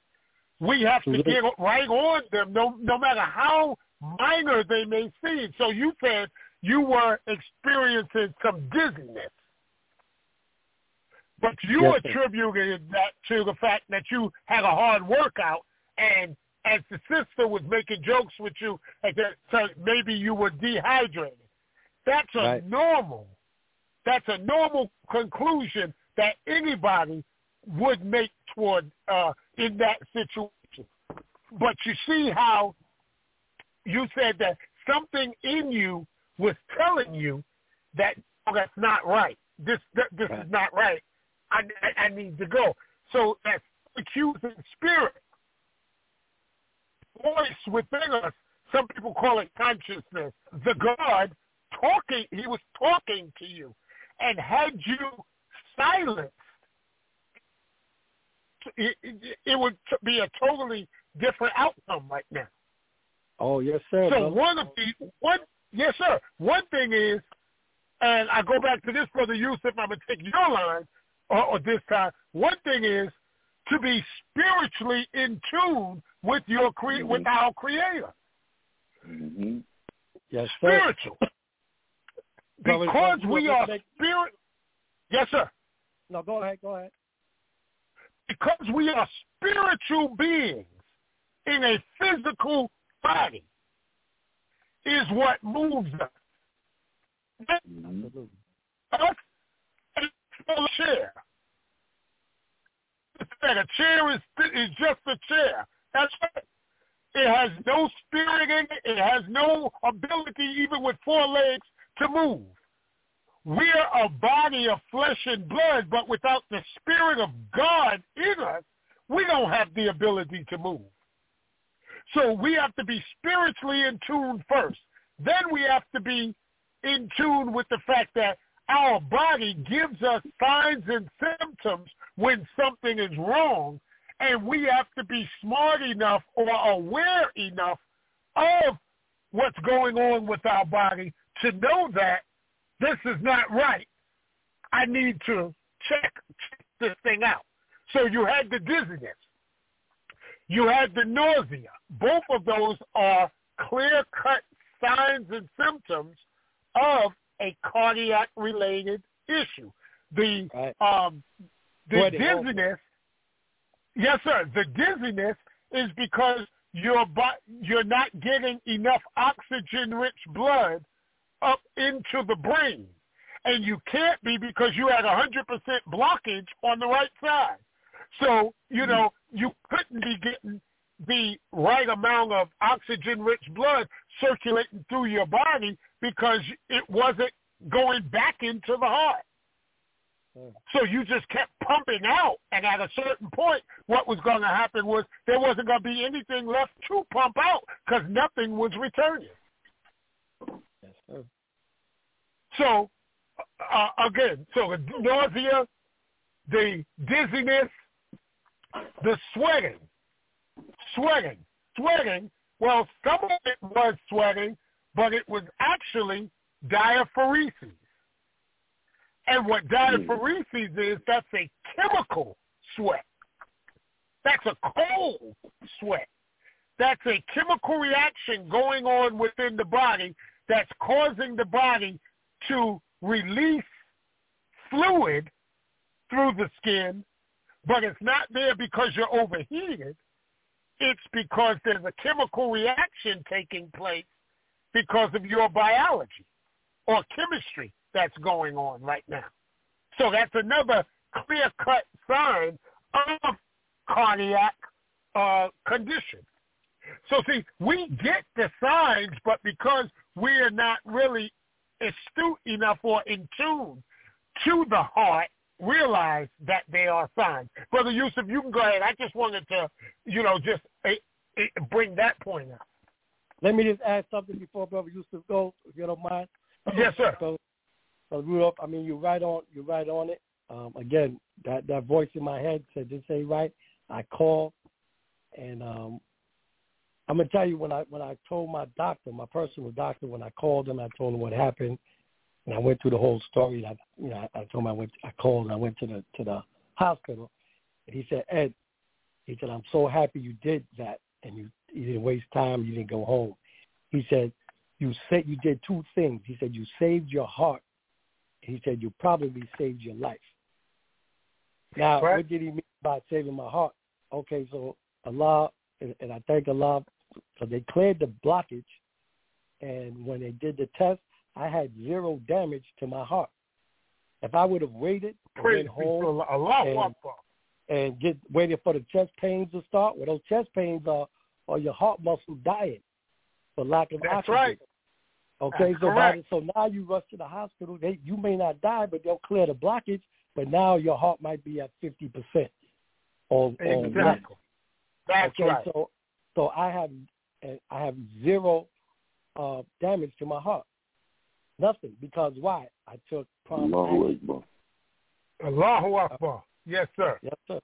we have to get right on them, no, no matter how minor they may seem. So you said you were experiencing some dizziness, but you Yes, sir. attributed that to the fact that you had a hard workout, and as the sister was making jokes with you, and that so maybe you were dehydrated. That's a Right. normal. That's a normal conclusion that anybody would make toward uh, in that situation. But you see how you said that something in you was telling you that oh, that's not right. This th- this Right. is not right. I, I I need to go. So that accusing spirit voice within us. Some people call it consciousness. The God talking, he was talking to you. And had you silenced, it, it, it would be a totally different outcome right now. Oh, yes, sir. So brother. one of the one, yes, sir. One thing is, and I go back to this, brother Yusef. I'm gonna take your line, or, or this time. One thing is to be spiritually in tune with your cre- with our Creator, Mm-hmm. yes, sir. spiritual, because we are spirit. Yes, sir. No, go ahead. Go ahead. Because we are spiritual beings in a physical body, is what moves us. Mm-hmm. Absolutely. us and a chair. It's like a chair is is just a chair. That's it. It has no spirit in it. It has no ability, even with four legs, to move. We're a body of flesh and blood, but without the spirit of God in us, we don't have the ability to move. So we have to be spiritually in tune first. Then we have to be in tune with the fact that our body gives us signs and symptoms when something is wrong, and we have to be smart enough or aware enough of what's going on with our body to know that this is not right. I need to check, check this thing out. So you had the dizziness. You had the nausea. Both of those are clear-cut signs and symptoms of a cardiac-related issue. The Right. um, the Boy, they all- dizziness. Yes, sir. The dizziness is because your bo- you're not getting enough oxygen-rich blood up into the brain, and you can't be because you had 100% blockage on the right side. So you know you couldn't be getting the right amount of oxygen-rich blood circulating through your body because it wasn't going back into the heart. So you just kept pumping out, and at a certain point, what was going to happen was there wasn't going to be anything left to pump out because nothing was returning. Yes, sir. So uh, again, so the nausea, the dizziness, the sweating, sweating, sweating. Well, some of it was sweating, but it was actually diaphoresis. And what hmm. diaphoresis is, that's a chemical sweat. That's a cold sweat. That's a chemical reaction going on within the body that's causing the body to release fluid through the skin, but it's not there because you're overheated. It's because there's a chemical reaction taking place because of your biology or chemistry that's going on right now. So that's another clear-cut sign of cardiac uh, condition. So see, we get the signs, but because we're not really astute enough or in tune to the heart, realize that they are signs. Brother Yusef, you can go ahead. I just wanted to, you know, just uh, uh, bring that point out. Let me just add something before Brother Yusef goes, if you don't mind. Yes, sir. So, so Rudolph, I mean, you're right on. You're right on it. Um, again, that that voice in my head said this ain't right. I called, and um, I'm gonna tell you when I when I told my doctor, my personal doctor, when I called him, I told him what happened, and I went through the whole story. I, you know, I, I told him I went. I called and I went to the to the hospital, and he said, Ed, he said, I'm so happy you did that, and you you didn't waste time. You didn't go home. He said, you said you did two things. He said you saved your heart. He said you probably saved your life. Now, Right. what did he mean by saving my heart? Okay, so Allah, and, and I thank Allah, so they cleared the blockage, and when they did the test, I had zero damage to my heart. If I would have waited and Praise went home. And- and get waited for the chest pains to start, well, those chest pains are, are your heart muscle dying for lack of That's oxygen. right. Okay, That's so by so now you rush to the hospital. They you may not die, but they'll clear the blockage. But now your heart might be at fifty percent. Or, or less. Exactly. That's okay, right. so so I have I have zero uh, damage to my heart. Nothing because why? I took prompt Allahu action. Akbar. Allahu Akbar. Yes, sir. Yes, sir.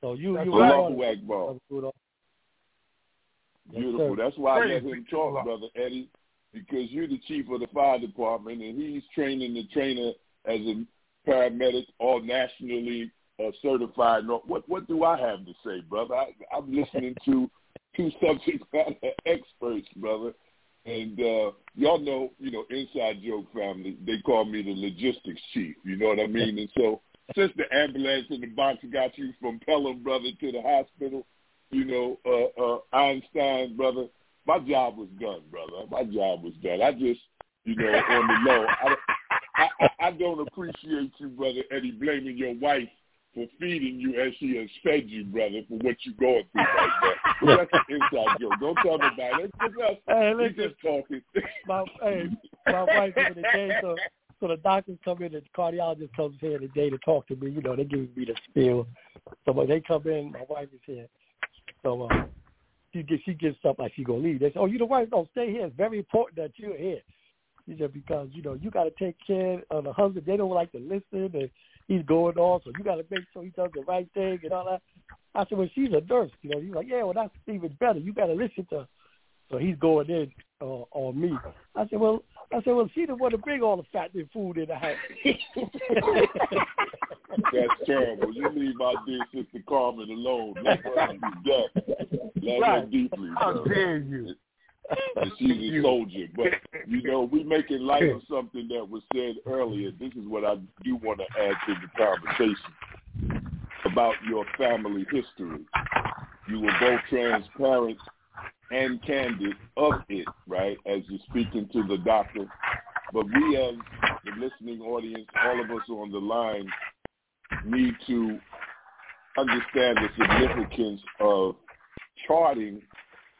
So you That's you right. right on Allahu it, Akbar. Brother Yes, Beautiful. sir. That's why I Praise let him talk, Allah. brother Eddie, because you're the chief of the fire department, and he's training the trainer as a paramedic, all nationally uh, certified. No- What what do I have to say, brother? I, I'm listening to two subject matter experts, brother. And uh, y'all know, you know, inside joke family, they call me the logistics chief. You know what I mean? And so, since the ambulance and the box got you from Pelham, brother, to the hospital, you know, uh, uh, Einstein, brother, my job was done, brother. My job was done. I just, you know, on the low, I, I, I- I don't appreciate you, brother Eddie, blaming your wife for feeding you as she has fed you, brother, for what you're going through right now. That's an inside joke. Don't tell it. It's just us. Hey, listen, just talking. my hey, my wife in the day, so so the doctors come in, and the cardiologist comes here today to talk to me. You know, they give me the spiel. So when they come in, my wife is here. So uh, she gets she gets up like she gonna leave. They say, "Oh, you the wife? No, stay here. It's very important that you're here." She said because you know you got to take care of the husband. They don't like to listen, and he's going on, so you got to make sure he does the right thing and all that. I said, well, she's a nurse. You know, he's like, yeah, well, that's even better. You got to listen to her. So he's going in uh, on me. I said, well, I said, well, she the one to bring all the fat and food in the house. That's terrible. You leave my dear sister Carmen alone. Let her be done. Love her deeply. How brother. dare you? She's a soldier. But you know, we making light of something that was said earlier. This is what I do want to add to the conversation about your family history. You were both transparent and candid of it, right, as you're speaking to the doctor. But we as the listening audience, all of us on the line, need to understand the significance of charting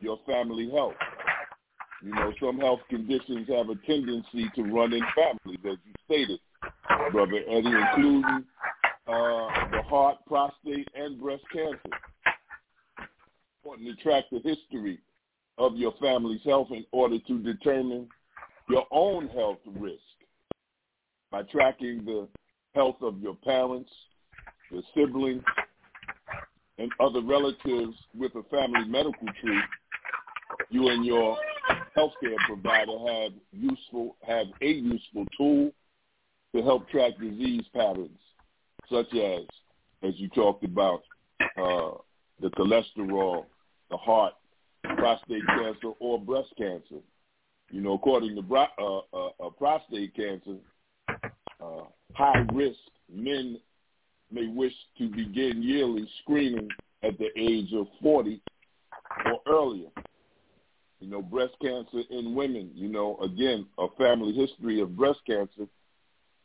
your family health. You know, some health conditions have a tendency to run in families, as you stated, Brother Eddie, including uh, the heart, prostate, and breast cancer. Important to track the history of your family's health in order to determine your own health risk by tracking the health of your parents, your siblings, and other relatives with a family medical tree. You and your healthcare provider have useful have a useful tool to help track disease patterns, such as, as you talked about, uh, the cholesterol, the heart, prostate cancer, or breast cancer. You know, according to uh, uh, uh, prostate cancer, uh, high risk men may wish to begin yearly screening at the age of 40 or earlier. You know, breast cancer in women, you know, again, a family history of breast cancer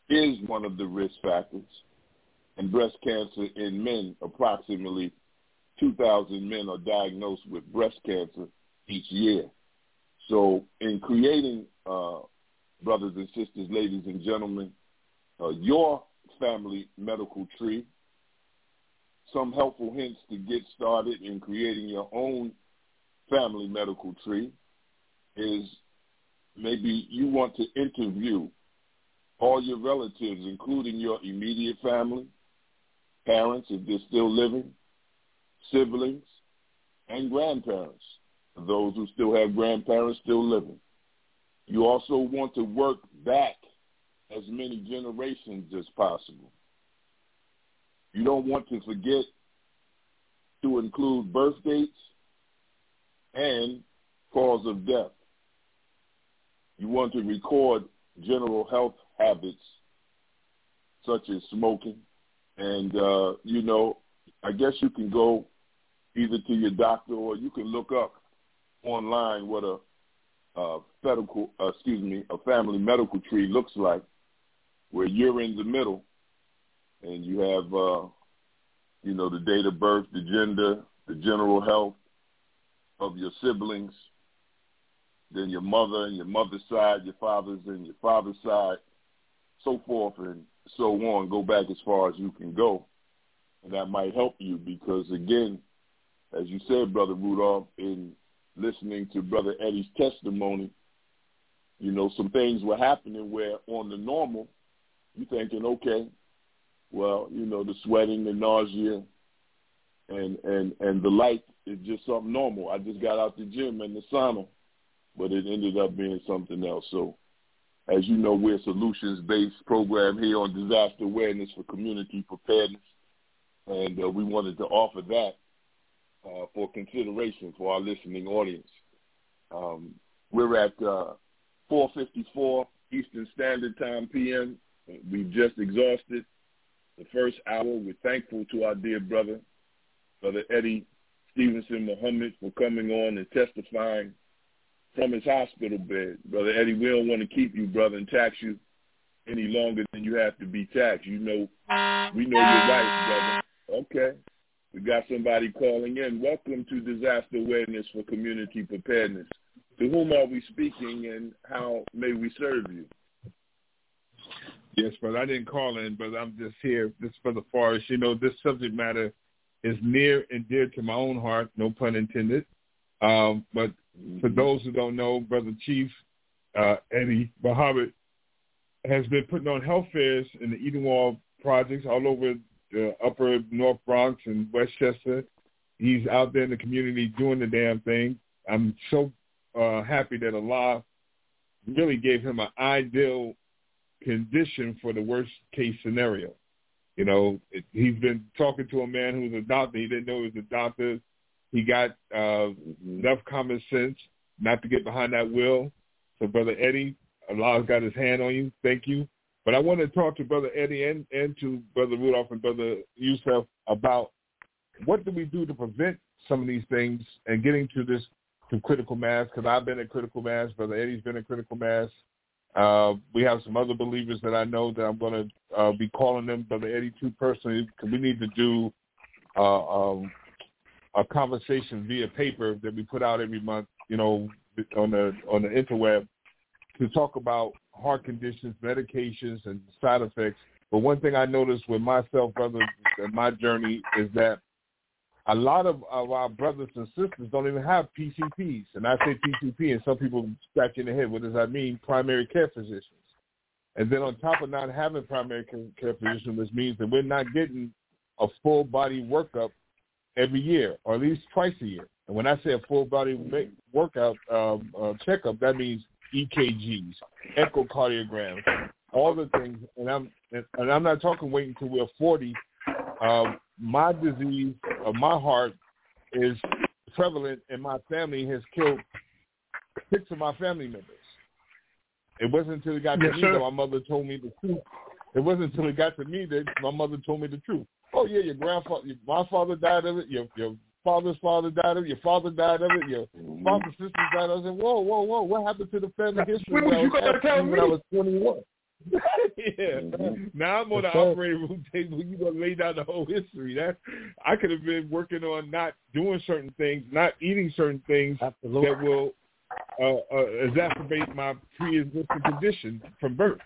is one of the risk factors. And breast cancer in men, approximately 2,000 men are diagnosed with breast cancer each year. So in creating, uh, brothers and sisters, ladies and gentlemen, uh, your family medical tree, some helpful hints to get started in creating your own family medical tree is maybe you want to interview all your relatives, including your immediate family, parents if they're still living, siblings, and grandparents, those who still have grandparents still living. You also want to work back as many generations as possible. You don't want to forget to include birth dates and cause of death. You want to record general health habits such as smoking. And, uh, you know, I guess you can go either to your doctor or you can look up online what a uh, medical, uh, excuse me, a family medical tree looks like, where you're in the middle, and you have, uh, you know, the date of birth, the gender, the general health of your siblings, then your mother and your mother's side, your father's and your father's side, so forth and so on. Go back as far as you can go, and that might help you because, again, as you said, Brother Rudolph, in listening to Brother Eddie's testimony, you know, some things were happening where on the normal, you're thinking, okay, well, you know, the sweating, the nausea, and and and the light is just something normal. I just got out the gym and the sauna, but it ended up being something else. So, as you know, we're a solutions-based program here on disaster awareness for community preparedness, and uh, we wanted to offer that uh, for consideration for our listening audience. Um, we're at uh, 4:54 Eastern Standard Time p.m. We've just exhausted the first hour. We're thankful to our dear brother, Brother Eddie Stevenson Muhammad, for coming on and testifying from his hospital bed. Brother Eddie, we don't want to keep you, brother, and tax you any longer than you have to be taxed. You know, we know your rights, brother. Okay. We got somebody calling in. Welcome to Disaster Awareness for Community Preparedness. To whom are we speaking and how may we serve you? Yes, brother. I didn't call in, but I'm just here. This for the forest. You know, this subject matter is near and dear to my own heart, no pun intended. Um, but for those who don't know, Brother Chief uh, Eddie Muhammad has been putting on health fairs in the Edenwald projects all over the upper North Bronx and Westchester. He's out there in the community doing the damn thing. I'm so uh, happy that Allah really gave him an ideal condition for the worst case scenario. You know, it, he's been talking to a man who's a doctor. He didn't know he was a doctor. He got uh, enough common sense not to get behind that will. So, Brother Eddie, Allah's got his hand on you. Thank you. But I want to talk to Brother Eddie and, and to Brother Rudolph and Brother Yusef about what do we do to prevent some of these things and getting to this to critical mass because I've been at critical mass. Brother Eddie's been at critical mass. Uh, we have some other believers that I know that I'm going to uh, be calling them, Brother Eddie, too, personally, because we need to do uh, um, a conversation via paper that we put out every month, you know, on the on the interweb to talk about heart conditions, medications, and side effects. But one thing I noticed with myself, brother, and my journey is that a lot of, of our brothers and sisters don't even have PCPs. And I say PCP, and some people scratching their head. What does that mean? Primary care physicians. And then on top of not having primary care physicians, which means that we're not getting a full body workup every year, or at least twice a year. And when I say a full body workout um, uh, checkup, that means EKGs, echocardiograms, all the things. And I'm and I'm not talking waiting until we're 40. Uh, my disease of my heart is prevalent, and my family has killed six of my family members. It wasn't until it got to me sir. that my mother told me the truth. It wasn't until it got to me that my mother told me the truth. Oh yeah, your grandfather, your, my father died of it. Your your father's father died of it. Your father died of it. Your father's sister died of it. I said, whoa, whoa, whoa! What happened to the family history? What was you gonna tell when I was twenty-one? Yeah. Now I'm on the Yes, operating room table. You gonna lay down the whole history. That I could have been working on not doing certain things, not eating certain things Absolutely. that will uh, uh, exacerbate my pre-existing condition from birth.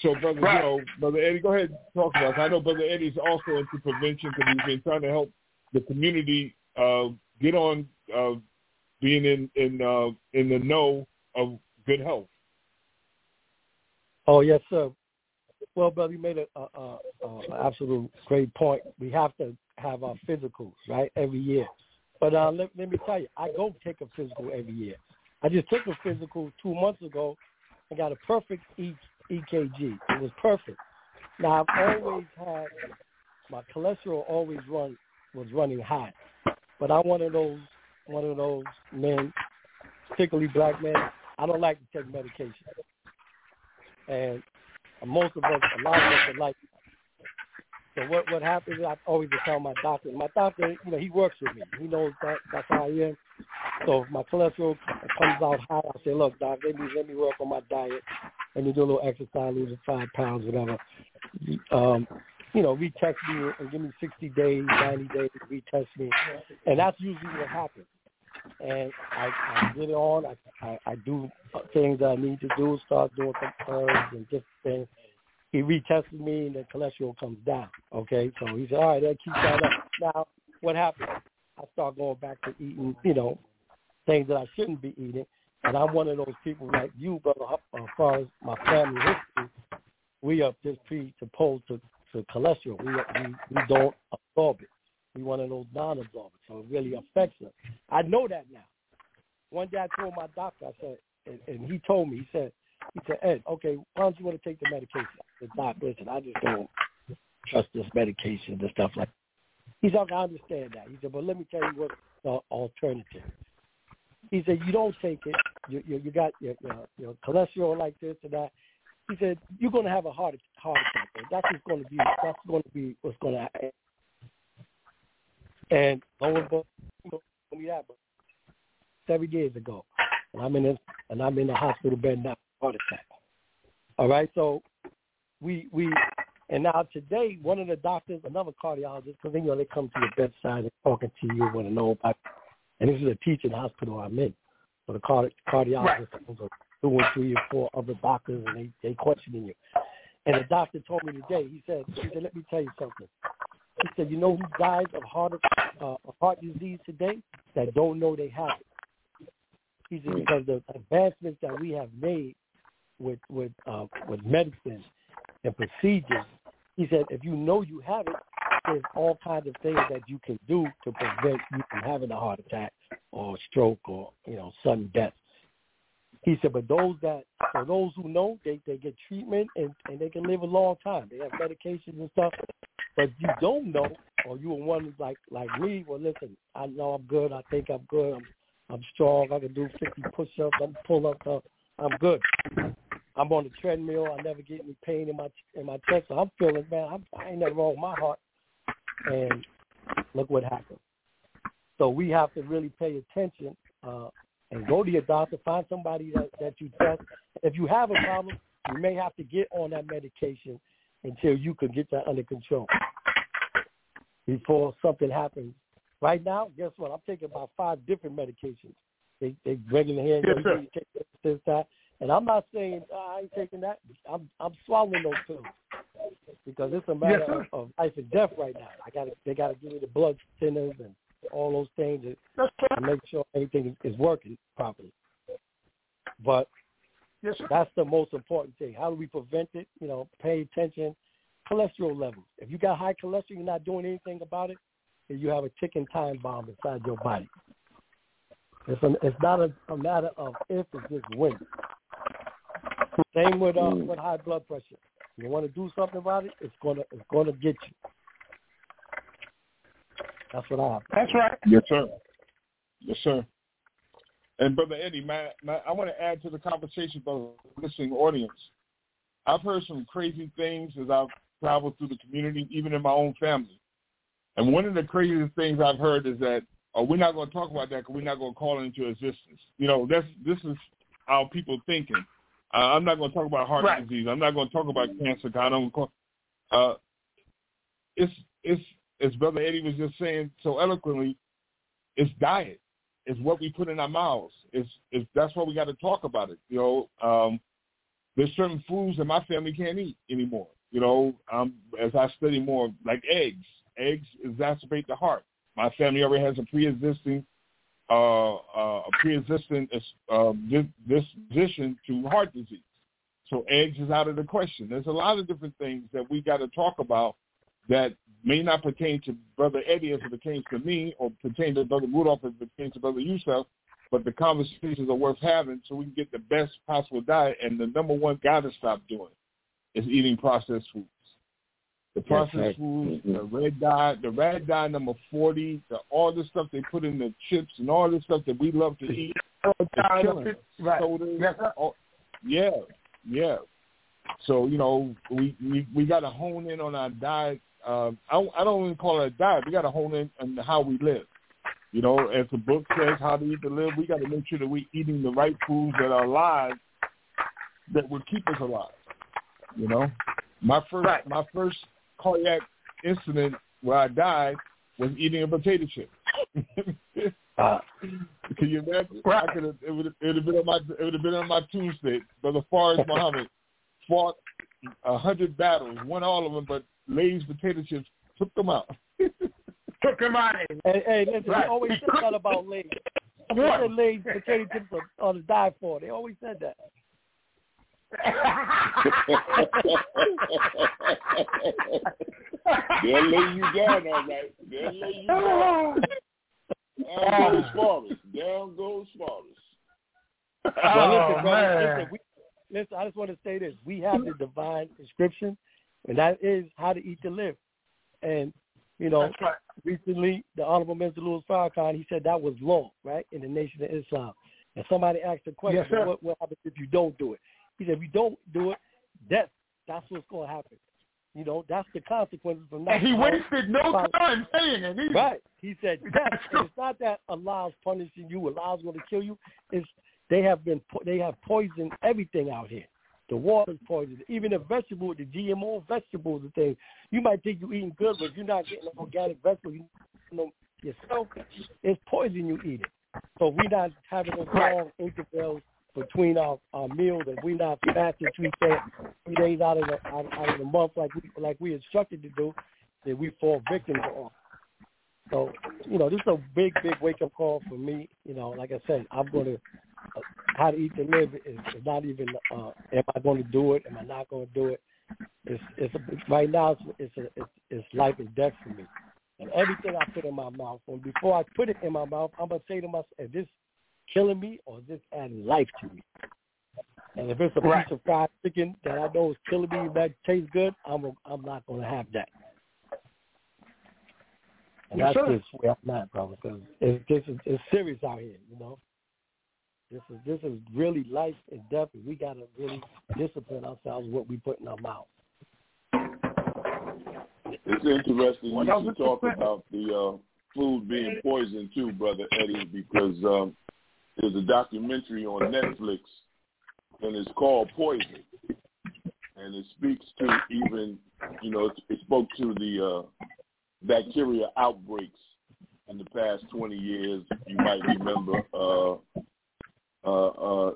So, brother, Right. you know, brother Eddie, go ahead and talk about. us. I know brother Eddie's also into prevention because he's been trying to help the community uh, get on uh, being in in uh, in the know of good health. Oh yes, sir. Well, brother, you made an absolute great point. We have to have our physicals right every year. But uh, let, let me tell you, I go take a physical every year. I just took a physical two months ago. I got a perfect e- EKG. It was perfect. Now I've always had my cholesterol always run was running high, but I'm one of those one of those men, particularly black men. I don't like to take medication and most of us, a lot of us are like. So what what happens? I always tell my doctor. My doctor, you know, he works with me. He knows that that's how I am. So if my cholesterol comes out high, I say, look, doc, let me let me work on my diet. Let me do a little exercise, lose five pounds, whatever. Um, you know, retest me and give me 60 days, 90 days, retest me, and that's usually what happens and I, I get on. I, I I do things that I need to do. Start doing some herbs and different things. He retested me, and the cholesterol comes down. Okay, so he said, "All right, that keeps that up." Now, what happens? I start going back to eating, you know, things that I shouldn't be eating, and I'm one of those people like you, brother. uh, As far as my family history, we are just predisposed to, to cholesterol. We, we we don't absorb it. We one of those non-absorbers, so it really affects us. I know that now. One day I told my doctor, I said, and, and he told me, he said, he said, Ed, okay, why don't you want to take the medication? I said, Doc, listen, I just don't trust this medication and stuff like. That. He said, okay, I understand that. He said, but let me tell you what the alternative. He said, you don't take it. You you, you got your, your your cholesterol like this and that. He said, you're going to have a heart heart attack. That's what's going to be. That's going to be what's going to And no one told me that, but seven years ago, and I'm in this, and I'm in the hospital bed now, heart attack. All right, so we we and now today one of the doctors, another cardiologist, because you know they come to your bedside and talking to you to know about. And this is a teaching hospital I'm in, so the card, cardiologist right. are two and three or four other doctors, and they they questioning you. And the doctor told me today. He said, he said, let me tell you something. He said, you know who dies of heart uh, of heart disease today? That don't know they have it. He said because the advancements that we have made with with uh, with medicine and procedures. He said, if you know you have it, there's all kinds of things that you can do to prevent you from having a heart attack or stroke or you know sudden death. He said, but those that for those who know, they they get treatment and and they can live a long time. They have medications and stuff. But you don't know, or you are one like like me. Well, listen, I know I'm good. I think I'm good. I'm I'm strong. I can do 50 push-ups. I'm pull ups. I'm good. I'm on the treadmill. I never get any pain in my in my chest. So I'm feeling man. I'm, I ain't nothing wrong with my heart. And look what happened. So we have to really pay attention uh, and go to your doctor. Find somebody that that you trust. If you have a problem, you may have to get on that medication until you can get that under control before something happens. Right now, guess what? I'm taking about five different medications. They they bring in here and yes, you take this, that. And I'm not saying oh, I ain't taking that. I'm I'm swallowing those pills because it's a matter yes, of, of life and death right now. I got to they got to give me the blood thinners and all those things to, to make sure everything is working properly. But yes, that's the most important thing. How do we prevent it? You know, pay attention. Cholesterol levels. If you got high cholesterol, you're not doing anything about it, and you have a ticking time bomb inside your body. It's, a, it's not a, a matter of if, it's just when. Same with uh, mm. with high blood pressure. You want to do something about it, it's gonna it's gonna get you. That's what I have. That's right. Yes, sir. Yes, sir. And brother Eddie, my, my, I want to add to the conversation, for the listening audience. I've heard some crazy things as I've traveled through the community, even in my own family. And one of the craziest things I've heard is that, oh, we're not going to talk about that because we're not going to call it into existence. You know, that's this is how people thinking. Uh, I'm not going to talk about heart right. disease. I'm not going to talk about cancer. I don't. Uh, it's it's as Brother Eddie was just saying so eloquently. It's diet. It's what we put in our mouths. It's, it's that's why we got to talk about it. You know, um, there's certain foods that my family can't eat anymore. You know, um, as I study more, like eggs. Eggs exacerbate the heart. My family already has a pre-existing uh, uh, a pre-existing uh, disposition to heart disease. So eggs is out of the question. There's a lot of different things that we got to talk about that may not pertain to Brother Eddie as it pertains to me or pertain to Brother Rudolph as it pertains to Brother Yusef, but the conversations are worth having so we can get the best possible diet. And the number one got to stop doing is eating processed foods. The processed right. foods, mm-hmm. the red dye, the red dye number 40, the, all the stuff they put in the chips and all the stuff that we love to eat. right. Sodas, yes, all, yeah, yeah. So, you know, we, we, we got to hone in on our diet. Um, I, I don't even call it a diet. We got to hone in on how we live. You know, as the book says, how to eat to live, we got to make sure that we're eating the right foods that are alive that will keep us alive. You know, my first right. my first cardiac incident where I died was eating a potato chip. uh, Can you imagine? Right. I could have, it would have been on my it would have been on my tombstone. Brother Forrest Muhammad fought a hundred battles, won all of them, but Lay's potato chips took them out. took them out. Hey, hey listen, right. they always said that about Lay's. They said Lay's potato chips are, are to die for. They always said that. They'll lay you down all right. They'll lay you down. Down goes Forrest. Down goes Forrest. Oh, well, listen, brother, listen, we, listen, I just want to say this. We have the divine prescription, and that is how to eat to live. And, you know, right. recently, the Honorable Minister Louis Farrakhan, he said that was law, right, in the Nation of Islam. And somebody asked the question, yes, what, what happens if you don't do it? He said, if you don't do it, death, that's what's going to happen. You know, that's the consequences from that. And he wasted no time saying it either. Right. He said, death, it's not that Allah's punishing you, Allah's going to kill you. It's they have been they have poisoned everything out here. The water's poisoned. Even the vegetable, the GMO vegetables and things, you might think you're eating good, but you're not getting organic vegetables you know, yourself, it's poison you eat it. So we're not having those long intervals between our, our meals, and we're not fasting three days, three days out of the out, out of the month like we like we instructed to do, then we fall victim to all. So you know, this is a big, big wake up call for me. You know, like I said, I'm going to how to eat and live is, is not even uh, am I going to do it? Am I not going to do it? It's it's a, right now it's it's, a, it's it's life and death for me. And everything I put in my mouth, and before I put it in my mouth, I'm gonna say to myself, is this killing me or is this adding life to me? And if it's a Right. piece of fried chicken that I know is killing me that tastes good, I'm a, I'm not gonna have that. And Yes, that's sir. just where I'm at, brother. Because it's, is it's serious out here, you know. This is this is really life and death, and we gotta really discipline ourselves what we put in our mouth. It's interesting you should 100%. talk about the uh, food being poisoned too, brother Eddie, because um, there's a documentary on Netflix, and it's called Poison, and it speaks to even, you know, it, it spoke to the uh, bacteria outbreaks in the past 20 years. You might remember uh, uh, uh,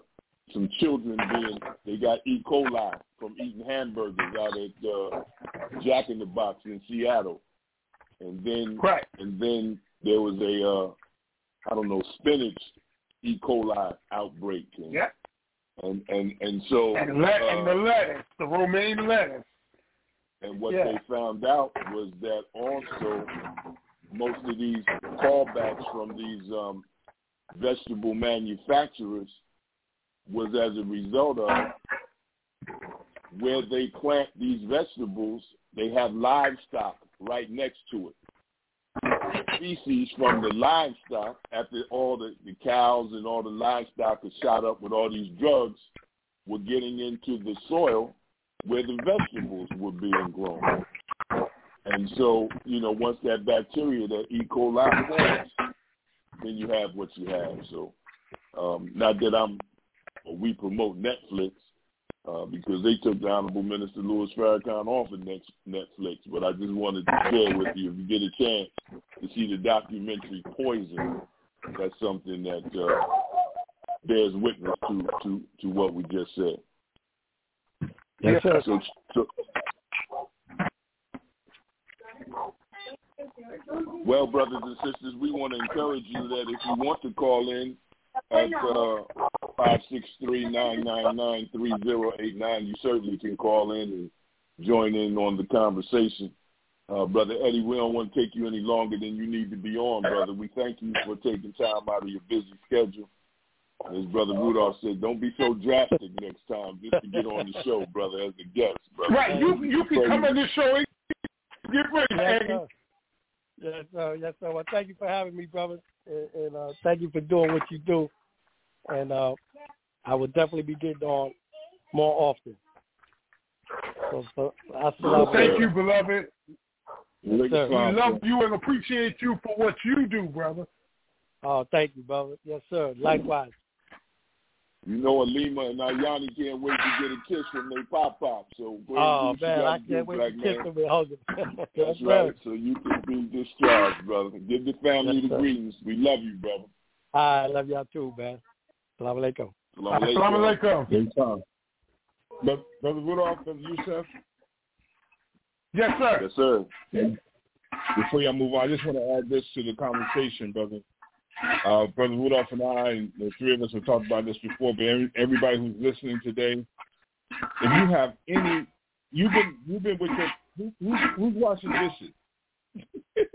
some children being they got E. coli from eating hamburgers out at uh, Jack in the Box in Seattle, and then Right. and then there was a uh, I don't know spinach E. coli outbreak, and Yeah. and and, and so And, le- uh, and the lettuce, the romaine lettuce. and what Yeah. they found out was that also most of these callbacks from these um, vegetable manufacturers was as a result of where they plant these vegetables, they have livestock right next to it. Species from the livestock, after all the, the cows and all the livestock are shot up with all these drugs, were getting into the soil where the vegetables were being grown. And so, you know, once that bacteria, that E. coli forms, then you have what you have. So, um, not that I'm, we promote Netflix, uh, because they took the Honorable Minister Louis Farrakhan off of next Netflix, but I just wanted to share with you, if you get a chance to see the documentary Poison, that's something that uh, bears witness to, to, to what we just said. Yes, sir. So, so, well, brothers and sisters, we want to encourage you that if you want to call in at uh, five six three nine nine nine three zero eight nine, you certainly can call in and join in on the conversation. Uh, brother Eddie, we don't want to take you any longer than you need to be on, brother. We thank you for taking time out of your busy schedule. As Brother Rudolph said, don't be so drastic next time just to get on the show, brother, as a guest, brother. Right. You you can come on the show. and Get ready, Eddie. Sir. Yes, sir. Yes, sir. Well, thank you for having me, brother, and, and uh, thank you for doing what you do. And uh, I will definitely be getting on more often. So, so assalamu Thank you, beloved. Yes, sir. We love you and appreciate you for what you do, brother. Oh, thank you, brother. Yes, sir. Likewise. You know, Alima and Ayani can't wait to get a kiss from their pop pop. So go ahead Oh and do what you man, I gotta can't wait black to kiss man. him and hug him. That's yes, right. sir. So you can be discharged, brother. Give the family Yes, the sir. greetings. We love you, brother. I love y'all too, man. Assalamu alaikum. Salam Assalamu alaikum. alaikum. But Brother Rudolph, Brother Yusef, Yes, sir. Yes, sir. before y'all move on, I just want to add this to the conversation, brother. Uh, brother Rudolph and I, and the three of us have talked about this before, but every, everybody who's listening today, if you have any, you've been you've been with your who, who's, who's washing dishes?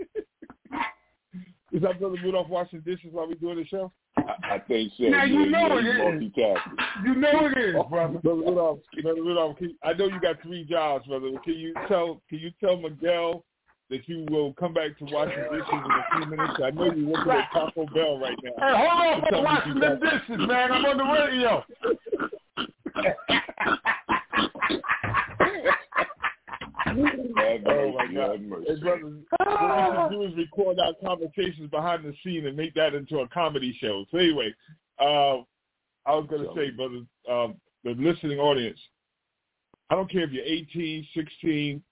Is that brother Rudolph washing dishes while we're doing the show? I, I think so. Now, you Yeah, know yeah, it he's is. You know it is, brother. Brother Rudolph, brother Rudolph, can, I know you got three jobs, brother. Can you tell can you tell Miguel that you will come back to washing dishes in a few minutes? I know you're working at Taco Bell right now. Hey, hold on Tell for me washing you them dishes, man. I'm on the radio. Oh my God! mercy. Hey, brothers, what we should do is record our conversations behind the scene and make that into a comedy show. So anyway, uh, I was going to say, brothers, um, the listening audience, I don't care if you're 18, 16,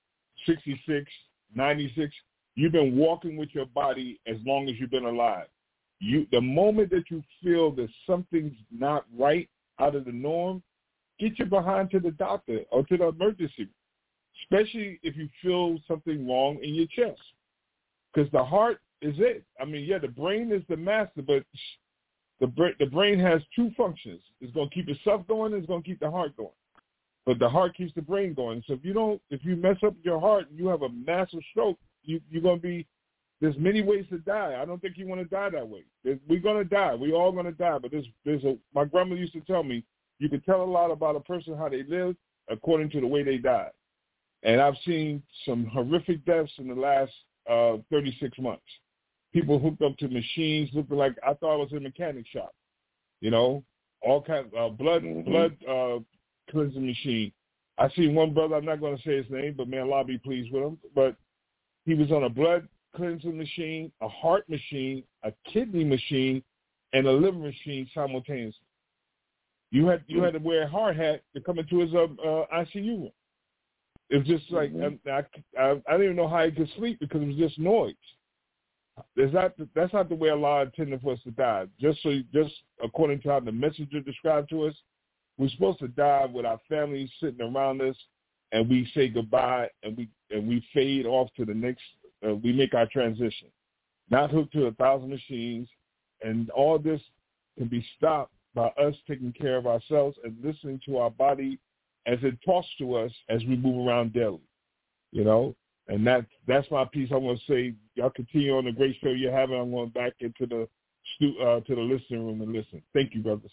66, 96. You've been walking with your body as long as you've been alive. You, the moment that you feel that something's not right out of the norm, get your behind to the doctor or to the emergency, especially if you feel something wrong in your chest. Because the heart is it. I mean, yeah, the brain is the master, but the the brain has two functions. It's going to keep itself going. And it's going to keep the heart going. But the heart keeps the brain going. So if you don't, if you mess up your heart and you have a massive stroke, you, you're going to be. There's many ways to die. I don't think you want to die that way. We're going to die. We all going to die. But there's there's a. My grandma used to tell me you can tell a lot about a person how they lived according to the way they died. And I've seen some horrific deaths in the last uh, 36 months. People hooked up to machines looking like I thought I was in a mechanic shop. You know, all kinds of uh, blood Mm-hmm. blood uh, cleansing machine. I see one brother. I'm not going to say his name, but man, Allah be pleased with him. But he was on a blood cleansing machine, a heart machine, a kidney machine, and a liver machine simultaneously. You had you had to wear a hard hat to come into his uh, uh, ICU room. It was just like Mhm. I, I, I didn't even know how he could sleep because it was just noise. There's not that's not the way Allah intended for us to die. Just so just according to how the messenger described to us, we're supposed to die with our families sitting around us, and we say goodbye, and we and we fade off to the next. Uh, we make our transition, not hooked to a thousand machines, and all this can be stopped by us taking care of ourselves and listening to our body as it talks to us as we move around daily. You know, and that that's my piece. I want to say y'all continue on the great show you're having. I'm going back into the uh, to the listening room and listen. Thank you, brothers.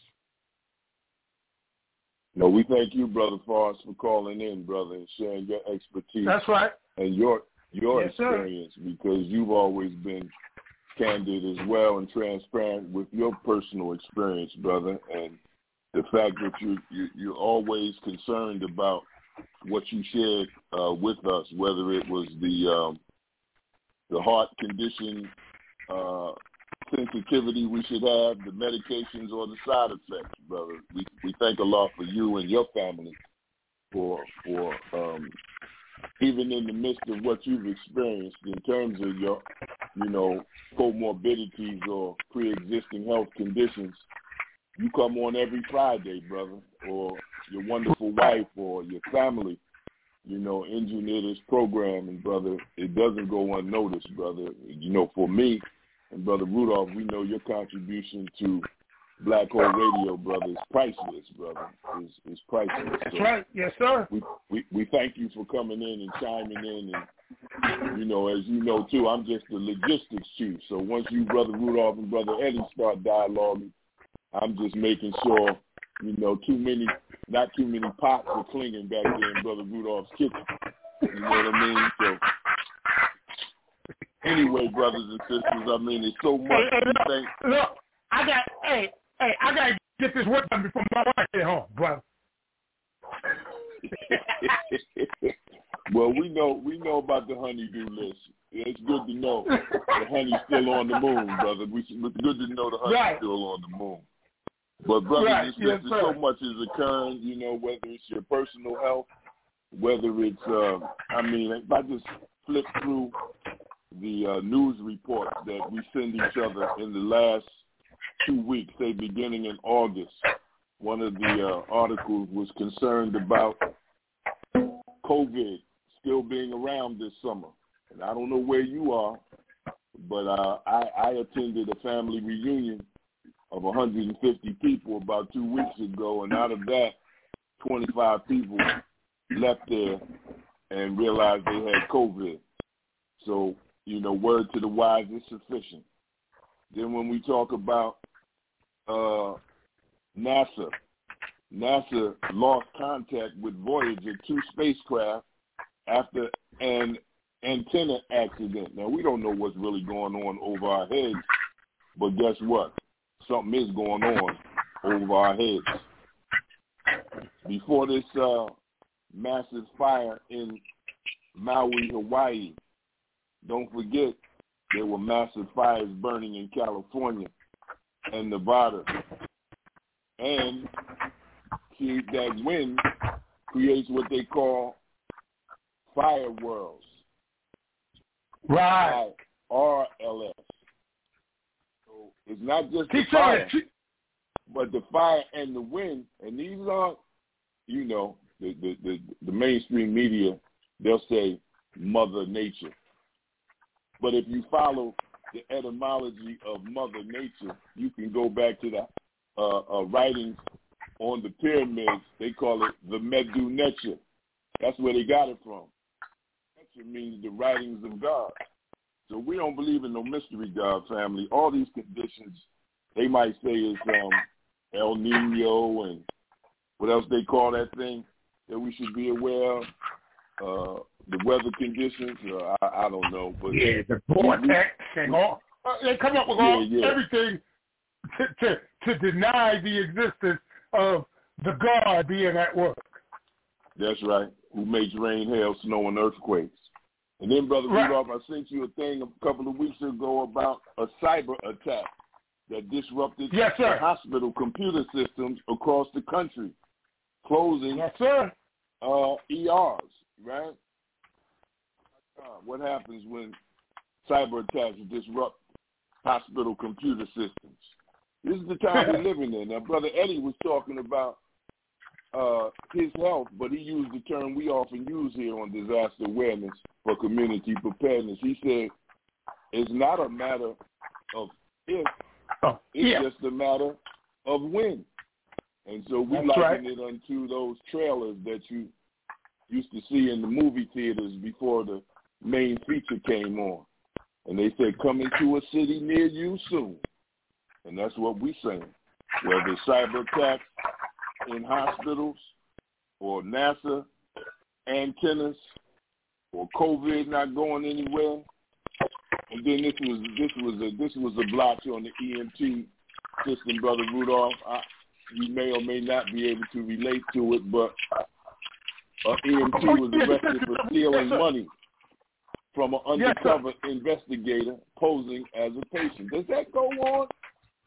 No, we thank you, brother Forrest, for calling in, brother, and sharing your expertise That's right. and your your Yes, sir. experience because you've always been candid as well and transparent with your personal experience, brother, and the fact that you, you you're always concerned about what you shared uh, with us, whether it was the um, the heart condition uh, sensitivity we should have, the medications or the side effects, brother. We we thank Allah for you and your family for for um, even in the midst of what you've experienced in terms of your you know comorbidities or pre-existing health conditions. You come on every Friday, brother, or your wonderful wife or your family, you know, engineer this program, and brother, it doesn't go unnoticed, brother. You know, for me, and Brother Rudolph, we know your contribution to Black Whole Radio, brother, is priceless, brother. Is is priceless. That's So right. Yes, sir. We, we we thank you for coming in and chiming in, and you know, as you know too, I'm just the logistics chief. So once you, Brother Rudolph and Brother Eddie, start dialoguing, I'm just making sure, you know, too many, not too many pots are clinging back there in Brother Rudolph's kitchen. You know what I mean? So anyway, brothers and sisters, I mean, it's so much. Hey, hey, look, thank look, I got, hey, hey, I got to get this work done before my wife get home, brother. well, we know we know about the honeydew list. It's good to know the honey's still on the moon, brother. We, it's good to know the honey's Right. still on the moon. But brothers Right, and yes, sisters, so much is occurring. You know, whether it's your personal health, whether it's, uh, I mean, if I just flip through the uh, news reports that we send each other in the last two weeks, say beginning in August, one of the uh, articles was concerned about COVID still being around this summer. And I don't know where you are, but uh, I, I attended a family reunion of 150 people about two weeks ago, and out of that, 25 people left there and realized they had COVID. So, you know, word to the wise is sufficient. Then when we talk about uh, NASA, NASA lost contact with Voyager 2 spacecraft after an antenna accident. Now, we don't know what's really going on over our heads, but guess what? Something is going on over our heads. Before this uh, massive fire in Maui, Hawaii, don't forget there were massive fires burning in California and Nevada. And see that wind creates what they call fire whirls. Right. RLS. So it's not just Keep the fire, it. but the fire and the wind. And these are, you know, the, the, the, the mainstream media, they'll say Mother Nature. But if you follow the etymology of Mother Nature, you can go back to the uh, uh, writings on the pyramids. They call it the Medu Neter. That's where they got it from. Neter means the writings of God. So we don't believe in no mystery God family. All these conditions, they might say is um, El Nino and what else they call that thing that we should be aware of. Uh, the weather conditions, uh, I, I don't know, but Yeah, the vortex and all. Uh, they come up with all Yeah, yeah. everything to, to to deny the existence of the God being at work. That's right. Who makes rain, hail, snow, and earthquakes. And then, Brother Right. Rudolph, I sent you a thing a couple of weeks ago about a cyber attack that disrupted Yes, sir. the hospital computer systems across the country, closing Yes, sir. uh, ERs, right? Uh, what happens when cyber attacks disrupt hospital computer systems? This is the time we're living in. Now, Brother Eddie was talking about uh, his health, but he used the term we often use here on disaster awareness for community preparedness. He said it's not a matter of if, Oh, it's yeah. just a matter of when. And so we That's liken right. it unto those trailers that you used to see in the movie theaters before the main feature came on. And they said, coming to a city near you soon. And that's what we're saying. Whether cyber attacks in hospitals or NASA antennas or COVID not going anywhere. And then this was this was a this was a blotch on the EMT system, brother Rudolph. I, you may or may not be able to relate to it, but uh, EMT was arrested for stealing money from an Yes, undercover investigator posing as a patient. Does that go on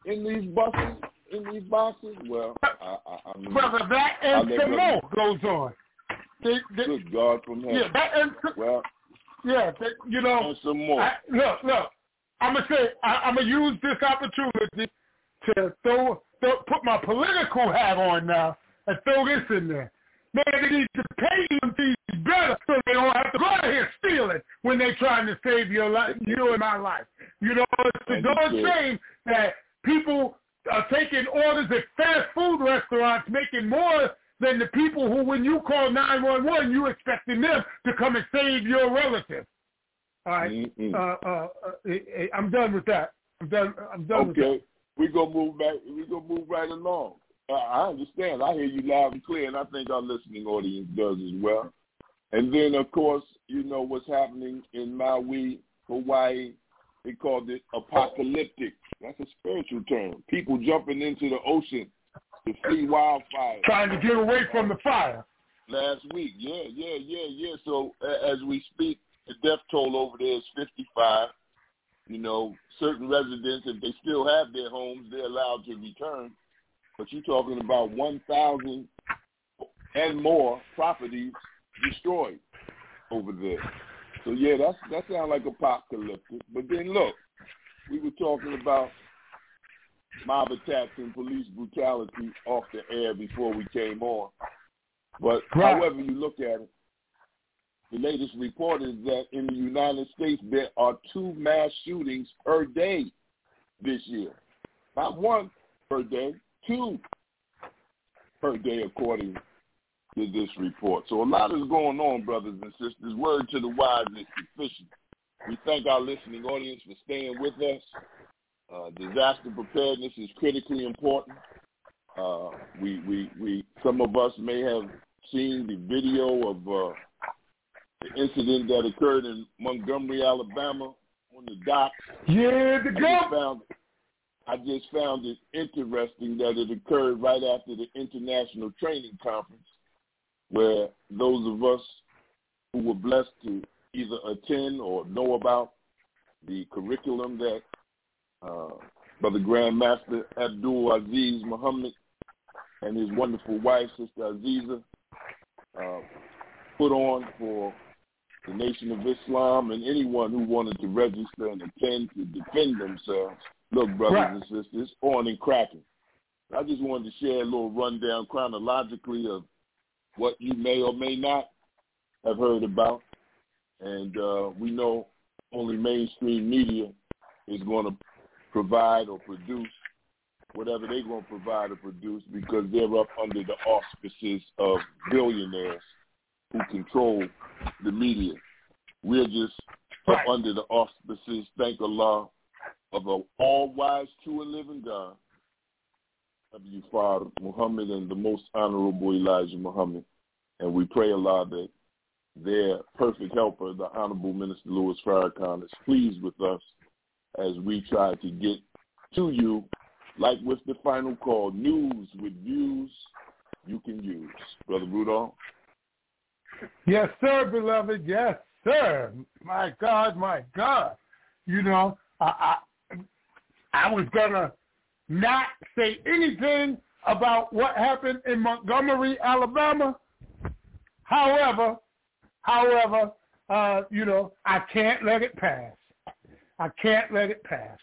in these buses, in these boxes? Well, I, I, I mean, Brother, that and some more goes on. They, they, good God from heaven. yeah, that and Well, yeah, they, you know. and some more. I, look, look. I'm gonna say I, I'm gonna use this opportunity to throw, throw put my political hat on now and throw this in there. Man, they need to pay them fees better so they don't have to go out here stealing when they're trying to save your life, you and my life. You know, it's a darn shame that people are taking orders at fast food restaurants, making more than the people who, when you call 911, you expecting them to come and save your relative. All right. Uh, uh, uh, eh, eh, I'm done with that. I'm done. I'm done with that. Okay, we gonna move back. We gonna move right along. Uh, I understand. I hear you loud and clear, and I think our listening audience does as well. And then, of course, you know what's happening in Maui, Hawaii. They called it apocalyptic. That's a spiritual term. People jumping into the ocean to flee wildfires. Trying to get away from the fire. last week. Yeah, yeah, yeah, yeah. So a- as we speak, the death toll over there is 55. You know, certain residents, if they still have their homes, they're allowed to return. But you're talking about 1,000 and more properties destroyed over there. So yeah, that's that sounds like apocalyptic. But then look, we were talking about mob attacks and police brutality off the air before we came on. But Right. however you look at it, the latest report is that in the United States there are two mass shootings per day this year. Not one per day, two per day according to this report. So a lot is going on, brothers and sisters. Word to the wise is sufficient. We thank our listening audience for staying with us. Uh, disaster preparedness is critically important. Uh, we, we, we, some of us may have seen the video of uh, the incident that occurred in Montgomery, Alabama, on the docks. Yeah, the I just go. found, I just found it interesting that it occurred right after the international training conference, where those of us who were blessed to either attend or know about the curriculum that uh, Brother Grandmaster Abdul Aziz Muhammad and his wonderful wife, Sister Aziza, uh, put on for the Nation of Islam and anyone who wanted to register and attend to defend themselves. Look, brothers Right. and sisters, it's on and cracking. I just wanted to share a little rundown chronologically of what you may or may not have heard about. And uh, we know only mainstream media is going to provide or produce whatever they're going to provide or produce because they're up under the auspices of billionaires who control the media. We're just up under the auspices, thank Allah, of an all-wise, true and living God, W. Fard Muhammad and the most honorable Elijah Muhammad. And we pray Allah that their perfect helper, the Honorable Minister Louis Farrakhan, is pleased with us as we try to get to you, like with the final call, news with views you can use. Brother Rudolph? Yes, sir, beloved. Yes, sir. My God, my God. You know, I I, was gonna not say anything about what happened in Montgomery, Alabama. However, however, uh, you know, I can't let it pass. I can't let it pass.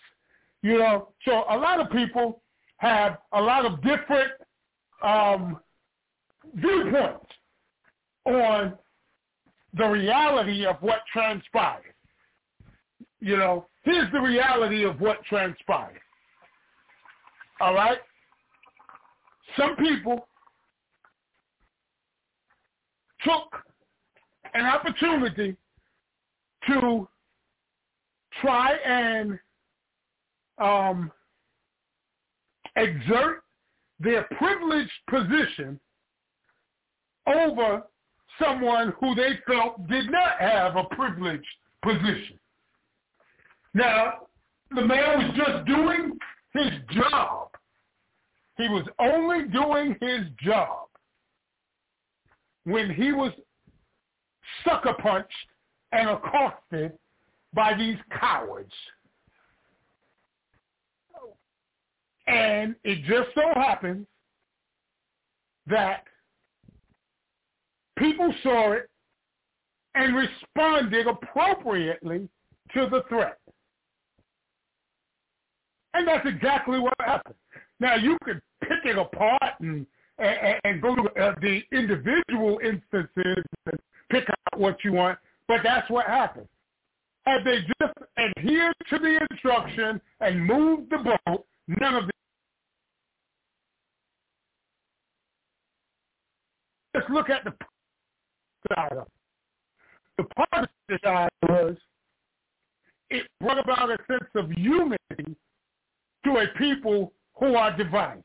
You know, so a lot of people have a lot of different um, viewpoints on the reality of what transpired. You know, here's the reality of what transpired. All right? Some people took an opportunity to try and um, exert their privileged position over someone who they felt did not have a privileged position. Now, the man was just doing his job. He was only doing his job when he was sucker punched and accosted by these cowards. And it just so happens that people saw it and responded appropriately to the threat. And that's exactly what happened. Now, you could pick it apart and, and, and go to uh, the individual instances and pick out what you want, but that's what happened. Had they just adhered to the instruction and moved the boat, none of this. Let's look at the side of. The positive side was it brought about a sense of unity to a people who are divided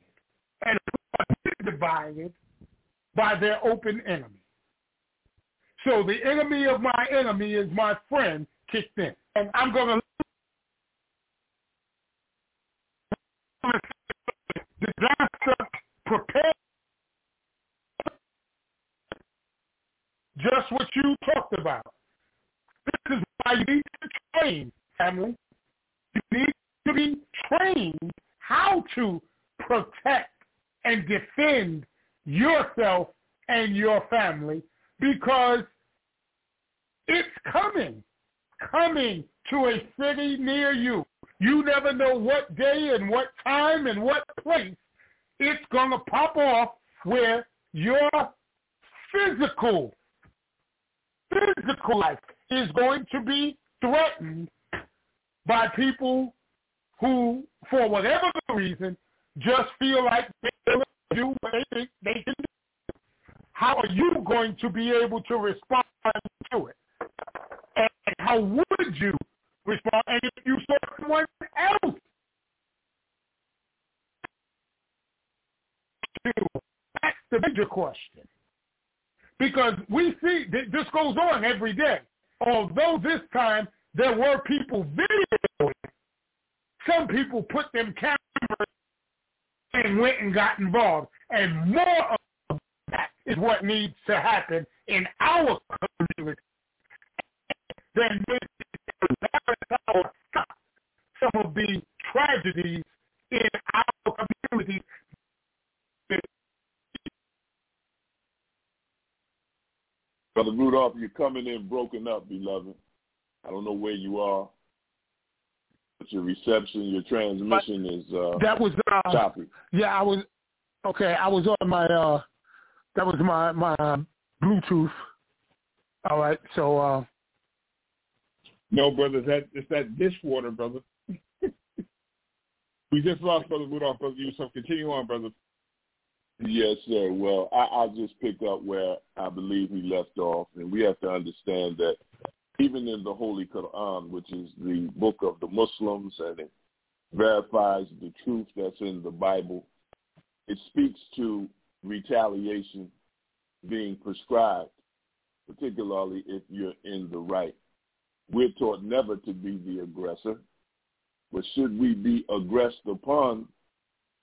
and who are divided by their open enemy. So the enemy of my enemy is my friend kicked in. And I'm going to disaster prepare just what you talked about. This is why you need to train, family. To be trained how to protect and defend yourself and your family because it's coming, coming to a city near you. You never know what day and what time and what place it's going to pop off where your physical, physical life is going to be threatened by people who, for whatever reason, just feel like they do what they think they can do. How are you going to be able to respond to it? And how would you respond? And if you saw someone else that's the bigger question. Because we see th- this goes on every day. Although this time there were people videoing, some people put them cameras and went and got involved. And more of that is what needs to happen in our community than some of the tragedies in our community. Brother Rudolph, you're coming in broken up, beloved. I don't know where you are, but your reception, your transmission but is uh, that was uh, choppy. Yeah, I was okay. I was on my uh, that was my my uh, Bluetooth. All right, so uh, no, brother, that it's that dishwater, brother. we just lost brother Rudolph, brother Yusef. Continue on, brother. Yes, sir. Well, I, I'll just picked up where I believe he left off, and we have to understand that even in the Holy Quran, which is the book of the Muslims, and it verifies the truth that's in the Bible, it speaks to retaliation being prescribed, particularly if you're in the right. We're taught never to be the aggressor, but should we be aggressed upon,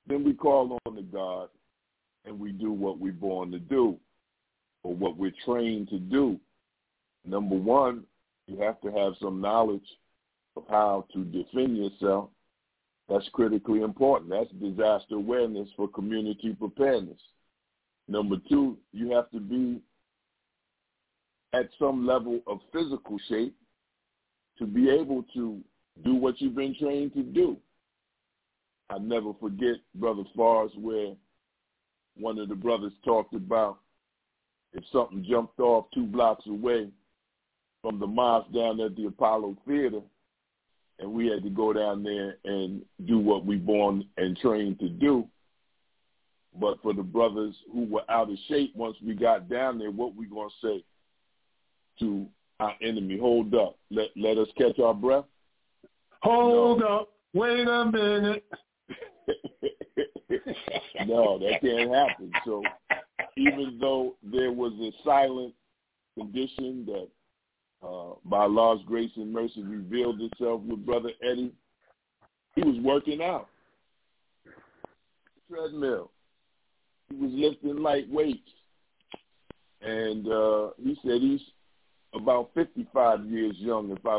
then we call on the God and we do what we're born to do or what we're trained to do. Number one, you have to have some knowledge of how to defend yourself. That's critically important. That's disaster awareness for community preparedness. Number two, you have to be at some level of physical shape to be able to do what you've been trained to do. I never forget Brother Fars where one of the brothers talked about if something jumped off two blocks away from the mosque down at the Apollo Theater, and we had to go down there and do what we born and trained to do. But for the brothers who were out of shape once we got down there, what we gonna say to our enemy? Hold up. Let let us catch our breath. Hold no. up. Wait a minute. no, that can't happen. So even though there was a silent condition that uh, by Allah's grace and mercy revealed itself with Brother Eddie, he was working out. Treadmill. He was lifting light weights. And uh, he said he's about 55 years young, if I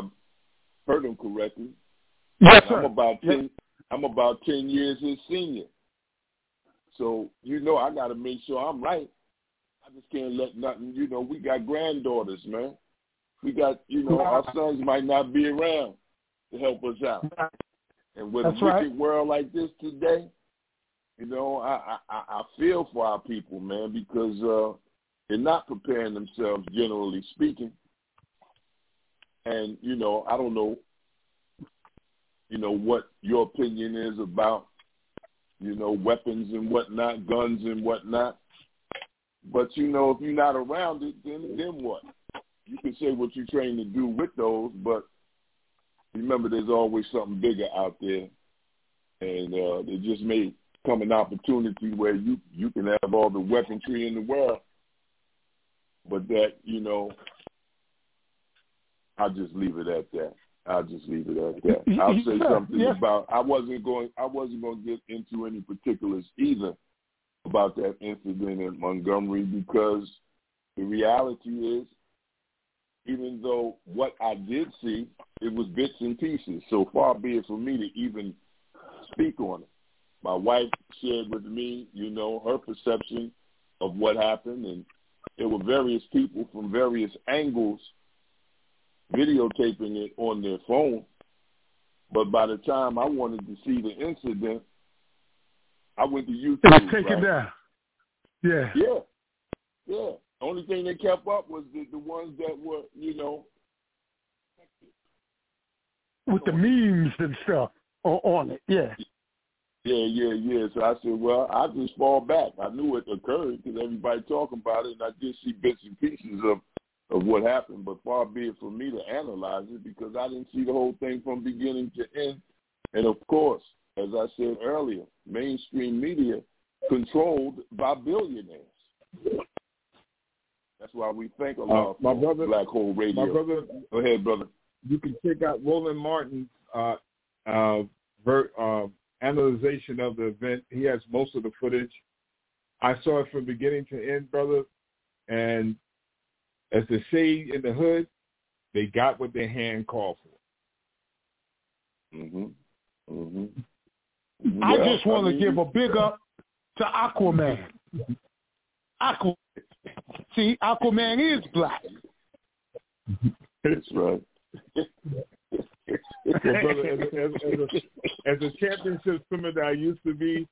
heard him correctly. Yes, sir. I'm about 10. I'm about 10 years his senior. So, you know, I got to make sure I'm right. I just can't let nothing, you know, we got granddaughters, man. We got, you know, our sons might not be around to help us out. And with That's a wicked right. world like this today, you know, I, I, I feel for our people, man, because uh, they're not preparing themselves, generally speaking. And, you know, I don't know, you know, what your opinion is about, you know, weapons and whatnot, guns and whatnot. But, you know, if you're not around it, then then what? You can say what you're trained to do with those, but remember there's always something bigger out there. And uh, there just may come an opportunity where you, you can have all the weaponry in the world, but that, you know, I'll just leave it at that. I'll just leave it at that. I'll say something yeah. about I wasn't going I wasn't going to get into any particulars either about that incident in Montgomery because the reality is even though what I did see it was bits and pieces. So far be it for me to even speak on it. My wife shared with me, you know, her perception of what happened and there were various people from various angles videotaping it on their phone. But by the time I wanted to see the incident, I went to YouTube. It was taken right? down. Yeah. Yeah, yeah. Only thing they kept up was the, the ones that were, you know, With the memes and stuff on it. Yeah. yeah, yeah, yeah. So I said, well, I just fall back. I knew it occurred because everybody talking about it, and I did see bits and pieces of of what happened. But far be it for me to analyze it because I didn't see the whole thing from beginning to end. And of course, as I said earlier, mainstream media controlled by billionaires. That's why we thank Allah Uh, my for brother- Black Whole Radio. My brother, Go ahead, brother. you can check out Roland Martin's uh, uh, ver, uh, analyzation of the event. He has most of the footage. I saw it from beginning to end, brother. And as they say in the hood, they got what their hand called for. Mm-hmm. Mm-hmm. I just want to mean, give a big up to Aquaman. Aquaman. See, Aquaman is black. That's right. well, brother, as, as, as, a, as a championship swimmer that I used to be,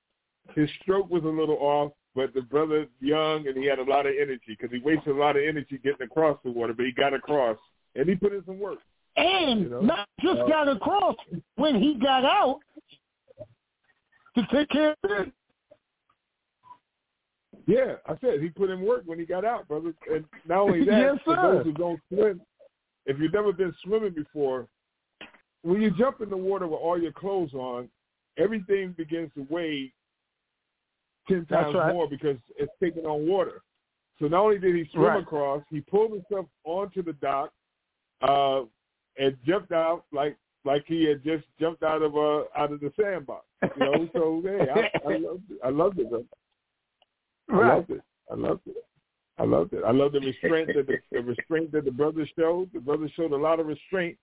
his stroke was a little off, but the brother young and he had a lot of energy because he wasted a lot of energy getting across the water, but he got across and he put in some work. And You know? not just Uh, got across when he got out to take care of it. Yeah, I said he put in work when he got out, brother. And not only that, Yes, for those who don't swim, if you've never been swimming before, when you jump in the water with all your clothes on, everything begins to weigh ten times right. more because it's taking on water. So not only did he swim Right. across, he pulled himself onto the dock uh, and jumped out like like he had just jumped out of uh out of the sandbox. You know, so hey, I, I loved it. I loved it. Brother. I Right. loved it. I loved it. I loved it. I love the restraint that the, the restraint that the brothers showed. The brothers showed a lot of restraint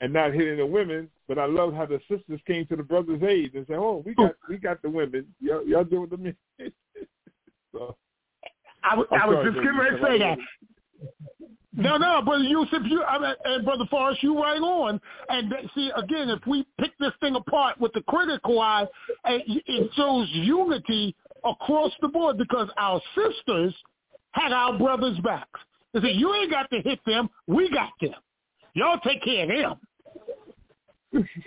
and not hitting the women. But I love how the sisters came to the brothers' aid and said, "Oh, we got we got the women. Y'all, y'all do with the men." so I, was- I'm was sorry, just getting ready to say that. No, no, brother Yusef, you I mean, and brother Forrest, you right on. And see, again, if we pick this thing apart with the critical eye, it shows unity across the board because our sisters had our brothers' backs. They said, "You ain't got to hit them. We got them. Y'all take care of them."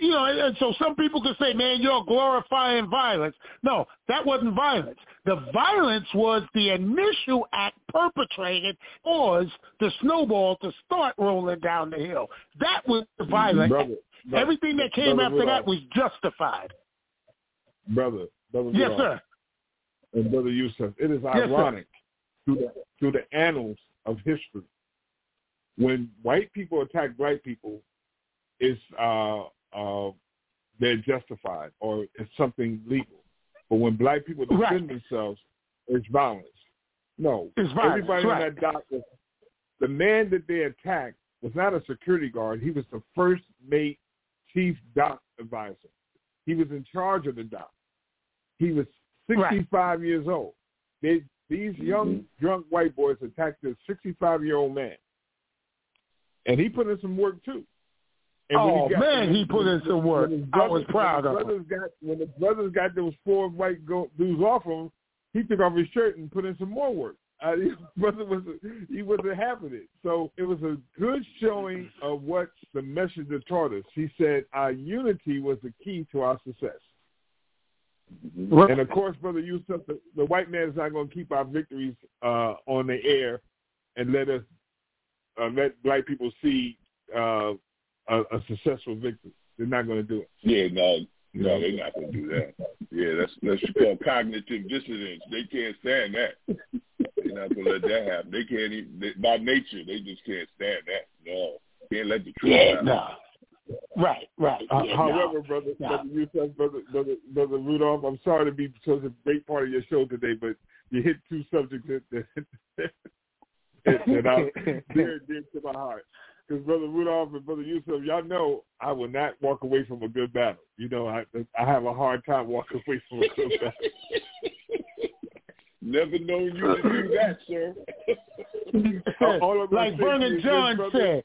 You know, and, and so some people could say, man, you're glorifying violence. No, that wasn't violence. The violence was the initial act perpetrated was the snowball to start rolling down the hill. That was the mm-hmm. violence. brother, brother, Everything that came brother after that was justified. brother, brother, Yes, sir. And brother Yusef. It is Yes, ironic through the through the annals of history when white people attack black people, it's uh uh they're justified or it's something legal. But when black people defend Right. themselves, it's violence. No, It's violence, everybody right. on that dock the man that they attacked was not a security guard. He was the first mate chief dock advisor. He was in charge of the dock. He was Right. 65 years old. They, these young drunk white boys attacked this 65 year old man, and he put in some work too. And Oh, got- man, he put in some work. his I was proud of him. brothers got when the brothers got those four white go, dudes off him, he took off his shirt and put in some more work. Uh, he was he wasn't having it. So it was a good showing of what the messenger taught us. He said our unity was the key to our success. And of course, brother Yusef, the, the white man is not going to keep our victories uh, on the air and let us uh, let black people see uh, a, a successful victory. They're not going to do it. Yeah, no, no, they're not going to do that. Yeah, that's that's called cognitive dissonance. They can't stand that. They're not going to let that happen. They can't even, they, by nature, they just can't stand that. No, can't let the truth Yeah, out. no. Right, right. Uh, yeah, however, no. brother, No. brother Yusef, brother, brother, brother Rudolph, I'm sorry to be such a great part of your show today, but you hit two subjects that that, that, that are dear, dear to my heart. Because brother Rudolph and brother Yusef, y'all know I will not walk away from a good battle. You know, I I have a hard time walking away from a good battle. Never known you to do that, sir. All- all I'm gonna like Vernon John said.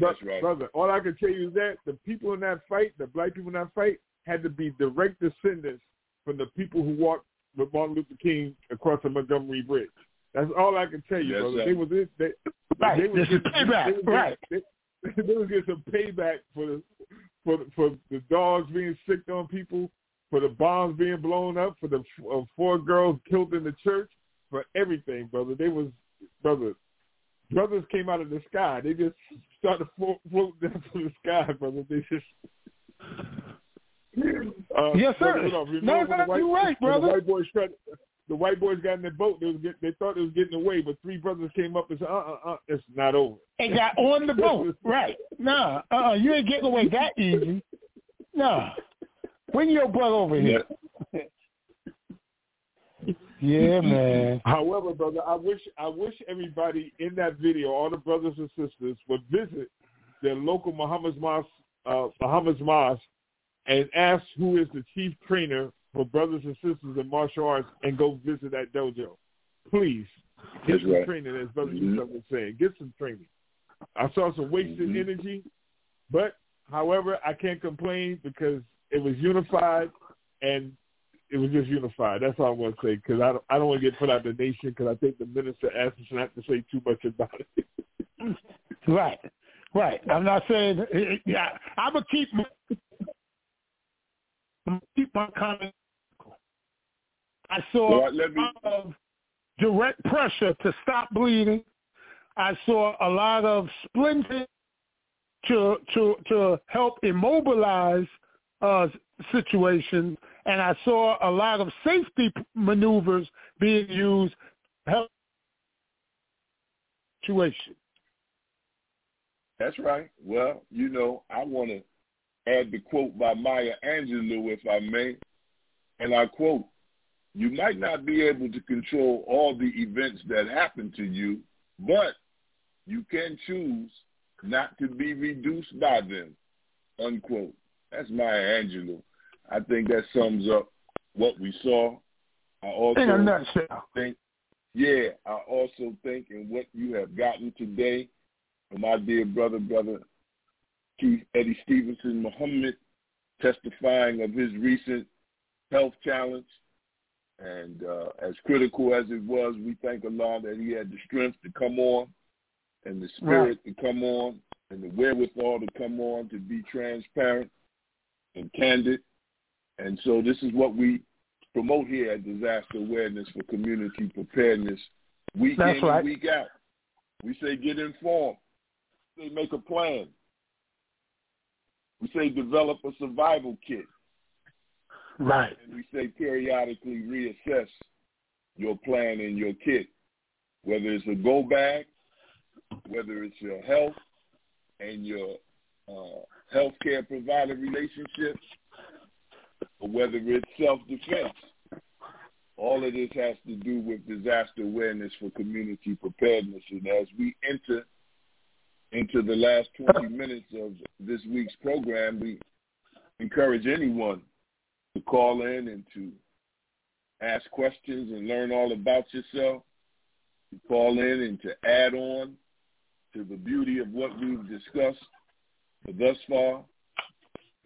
That's right. Brother, all I can tell you is that the people in that fight, the black people in that fight, had to be direct descendants from the people who walked with Martin Luther King across the Montgomery Bridge. That's all I can tell you, Yes, brother. sir. They was in, they, Right, they was this is getting- payback, They was right. Getting, they, they was getting some payback for the for the, for the dogs being sicked on people, for the bombs being blown up, for the uh, four girls killed in the church, for everything, brother. They was brother. Brothers came out of the sky. They just started to float, down from the sky, brother. They just. Uh, Yes, sir. remember No, the no, white- you right, brother. The white boys tried, the white boys got in their boat. They was get, they thought they was getting away, but three brothers came up and said, "Uh, uh, uh, it's not over." and got on the boat. Right. Nah, uh, you ain't getting away that easy. Nah. Bring your brother over here. Yeah, man. However, brother, I wish I wish everybody in that video, all the brothers and sisters, would visit their local Muhammad's Mosque, uh, Muhammad's Mosque, and ask who is the chief trainer for brothers and sisters in martial arts, and go visit that dojo. Please get That's some right. training, as Brother Mhm. Yusef was saying. Get some training. I saw some wasted Mhm. energy, but however, I can't complain because it was unified and it was just unified. That's all I want to say because I don't, I don't want to get put out the nation because I think the minister asked us not to say too much about it. Right, right. I'm not saying. Yeah, I'm gonna keep my I'm gonna keep my comment. I saw Well, let me- a lot of direct pressure to stop bleeding. I saw a lot of splinting to to to help immobilize uh, situations, and I saw a lot of safety maneuvers being used help situation. That's right. Well, you know, I want to add the quote by Maya Angelou, if I may, and I quote, you might not be able to control all the events that happen to you, but you can choose not to be reduced by them, unquote. That's Maya Angelou. I think that sums up what we saw. I also In a nutshell. think, yeah, I also think in what you have gotten today from my dear brother, brother Chief Eddie Stevenson Muhammad, testifying of his recent health challenge. And uh, as critical as it was, we thank Allah that he had the strength to come on and the spirit to come on and the wherewithal to come on to be transparent and candid. And so this is what we promote here at Disaster Awareness for Community Preparedness, week That's in right. and week out. We say get informed. We say make a plan. We say develop a survival kit. Right. And we say periodically reassess your plan and your kit, whether it's a go bag, whether it's your health and your uh, healthcare provider relationships, or whether it's self-defense. All of this has to do with disaster awareness for community preparedness. And as we enter into the last 20 minutes of this week's program, we encourage anyone to call in and to ask questions and learn all about yourself, to call in and to add on to the beauty of what we've discussed thus far.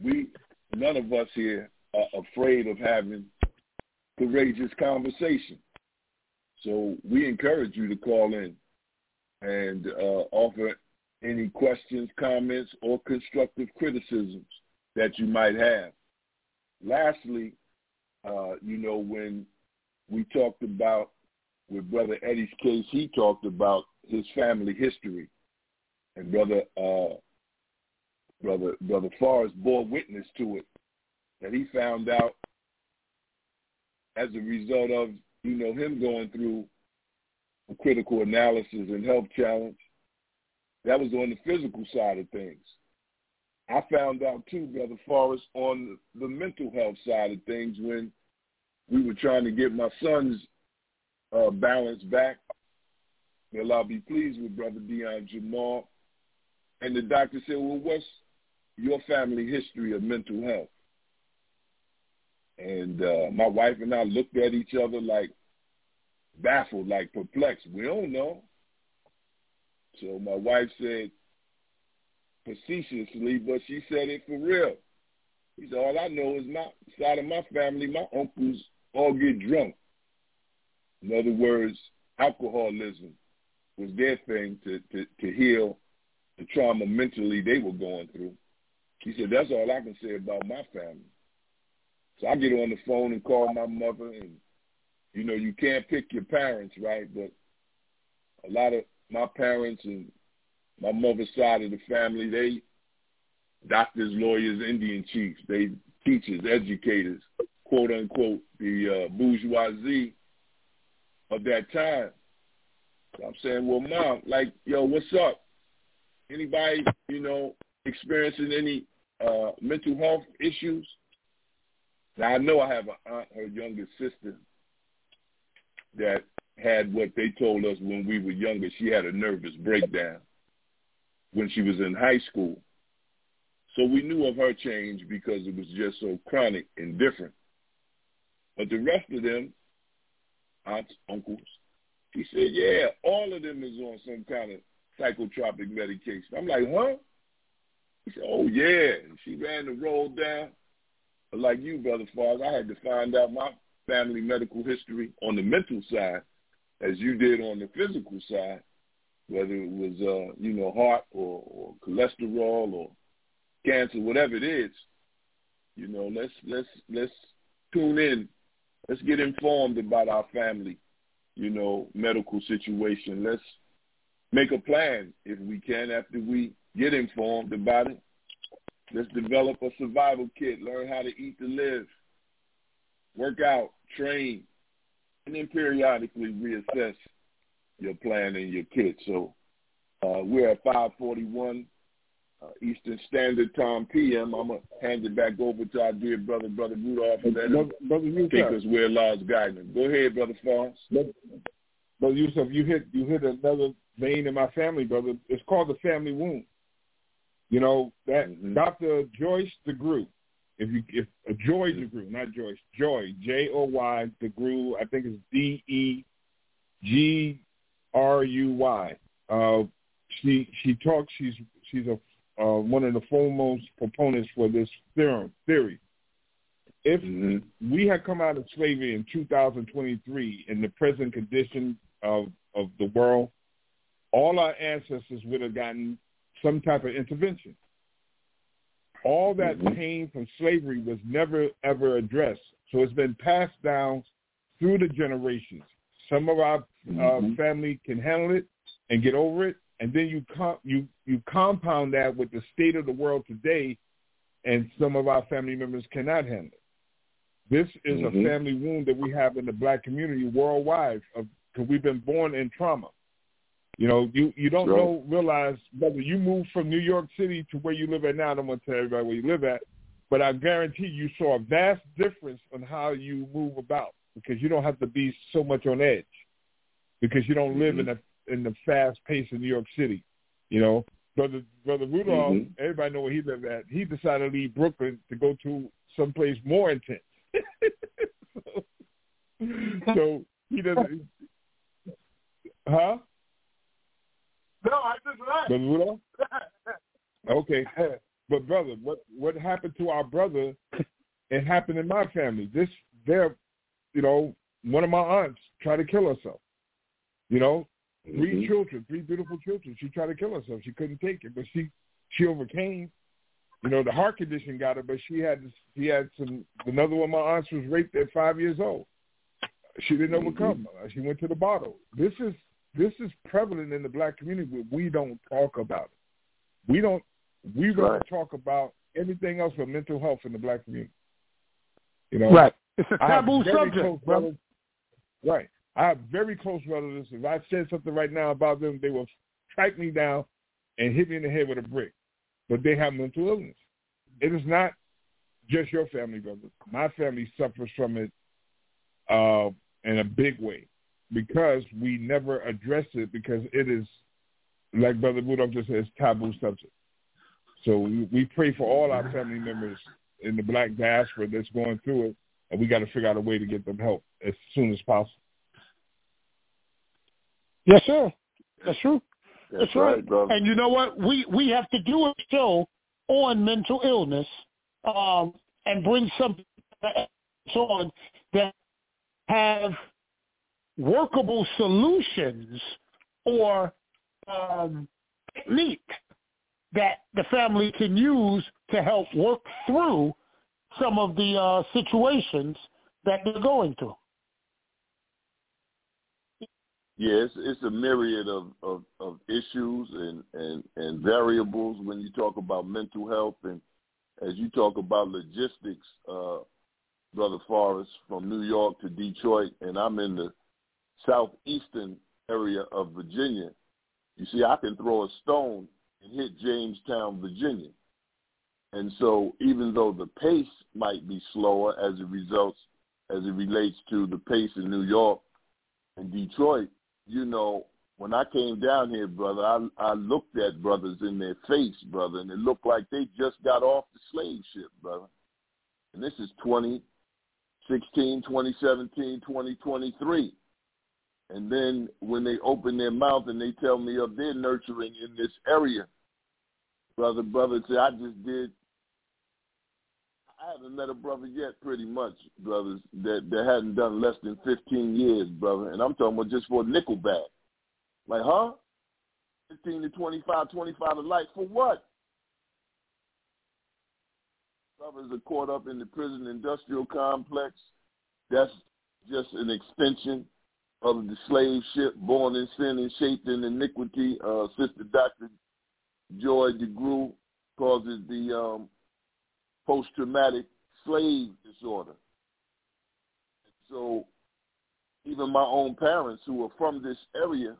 We, none of us here are afraid of having courageous conversation. So we encourage you to call in and uh, offer any questions, comments, or constructive criticisms that you might have. Lastly, uh, you know, when we talked about, with Brother Eddie's case, he talked about his family history. And Brother uh, Brother Brother Forrest bore witness to it, that he found out as a result of, you know, him going through a critical analysis and health challenge. That was on the physical side of things. I found out too, Brother Forrest, on the mental health side of things when we were trying to get my son's uh, balance back. May Allah be pleased with Brother Dion Jamal. And the doctor said, well, what's your family history of mental health? And uh, my wife and I looked at each other like baffled, like perplexed. We don't know. So my wife said, facetiously, but she said it for real. He said, all I know is my side of my family, my uncles all get drunk. In other words, alcoholism was their thing to, to, to heal the trauma mentally they were going through. He said, that's all I can say about my family. So I get on the phone and call my mother and, you know, you can't pick your parents, right? But a lot of my parents and my mother's side of the family, they doctors, lawyers, Indian chiefs, they teachers, educators, quote unquote, the uh, bourgeoisie of that time. So I'm saying, well, mom, like, yo, what's up? Anybody, you know, experiencing any uh, mental health issues? Now I know I have an aunt, her youngest sister, that had what they told us when we were younger. She had a nervous breakdown when she was in high school. So we knew of her change because it was just so chronic and different. But the rest of them, aunts, uncles, he said, yeah, all of them is on some kind of psychotropic medication. I'm like, huh? He said, oh, yeah. And she ran the roll down. Like you, Brother Foz, I had to find out my family medical history on the mental side as you did on the physical side, whether it was, uh, you know, heart or, or cholesterol or cancer, whatever it is. You know, let's let's let's tune in. Let's get informed about our family, you know, medical situation. Let's make a plan if we can after we get informed about it. Let's develop a survival kit, learn how to eat to live, work out, train, and then periodically reassess your plan and your kit. So uh, we're at 541 uh, Eastern Standard Time PM. I'm going to hand it back over to our dear brother, Brother Rudolph, and let him Brother Yusef, take us where Lord's guiding. Go ahead, Brother Foss. Brother Yusef, you hit you hit another vein in my family, brother. It's called the family wound. You know that Mhm. Dr. Joyce DeGruy. If you if uh, Joy DeGruy, not Joyce, Joy J O Y DeGruy. I think it's D E G R U Y. Uh, she she talks. She's she's a uh, one of the foremost proponents for this theorem theory. If Mhm. we had come out of slavery in 2023 in the present condition of of the world, all our ancestors would have gotten some type of intervention. All that Mhm. pain from slavery was never ever addressed, so it's been passed down through the generations. Some of our uh, Mhm. family can handle it and get over it, and then you com- you you compound that with the state of the world today, and some of our family members cannot handle it. This is Mhm. a family wound that we have in the black community worldwide because we've been born in trauma. You know, you you don't Right. know realize whether you moved from New York City to where you live at now. I don't want to tell everybody where you live at, but I guarantee you saw a vast difference on how you move about because you don't have to be so much on edge because you don't live in the in the fast pace of New York City. You know, brother brother Rudolph, Mhm. everybody know where he lived at. He decided to leave Brooklyn to go to someplace more intense. so, so he doesn't. Huh? No, I just Rudolph? Okay. But brother, what what happened to our brother? It happened in my family. This there, you know, one of my aunts tried to kill herself. You know, 3 Mhm. children, three beautiful children. She tried to kill herself. She couldn't take it, but she she overcame. You know, the heart condition got her, but she had she had some. Another one of my aunts was raped at five years old. She didn't overcome. Uh, She went to the bottle. This is this is prevalent in the black community, but we don't talk about it. We don't. We rather Right. talk about everything else but mental health in the black community. You know, Right. It's a I have taboo subject, close brother. Right. I have very close relatives. If I said something right now about them, they will strike me down and hit me in the head with a brick. But they have mental illness. It is not just your family, brother. My family suffers from it uh, in a big way because we never address it because it is, like Brother Rudolph just says, taboo subject. So we, we pray for all our family members in the black diaspora that's going through it, and we got to figure out a way to get them help as soon as possible. Yes, sir. That's true. That's, That's right, right. brother. And you know what? We we have to do a show on mental illness um, and bring something on that have workable solutions or um, technique that the family can use to help work through some of the uh, situations that they're going through. Yeah, it's, it's a myriad of, of, of issues and, and, and variables when you talk about mental health and as you talk about logistics, uh, Brother Forrest, from New York to Detroit, and I'm in the southeastern area of Virginia. You see, I can throw a stone and hit Jamestown, Virginia. And so even though the pace might be slower as it results as it relates to the pace in New York and Detroit, you know, when I came down here, brother, I I looked at brothers in their face, brother, and it looked like they just got off the slave ship, brother. And this is 2016, 2017, 2023. And then when they open their mouth and they tell me of their nurturing in this area, brother, brother, say I just did. I haven't met a brother yet, pretty much, brothers, that that hadn't done less than 15 years, brother. And I'm talking about just for a nickel bag. Like, huh? 15 to 25, 25 to life for what? Brothers are caught up in the prison industrial complex. That's just an extension of the slave ship born in sin and shaped in iniquity. Uh, Sister Dr. Joy DeGruy it the um, post-traumatic slave disorder. So even my own parents who are from this area,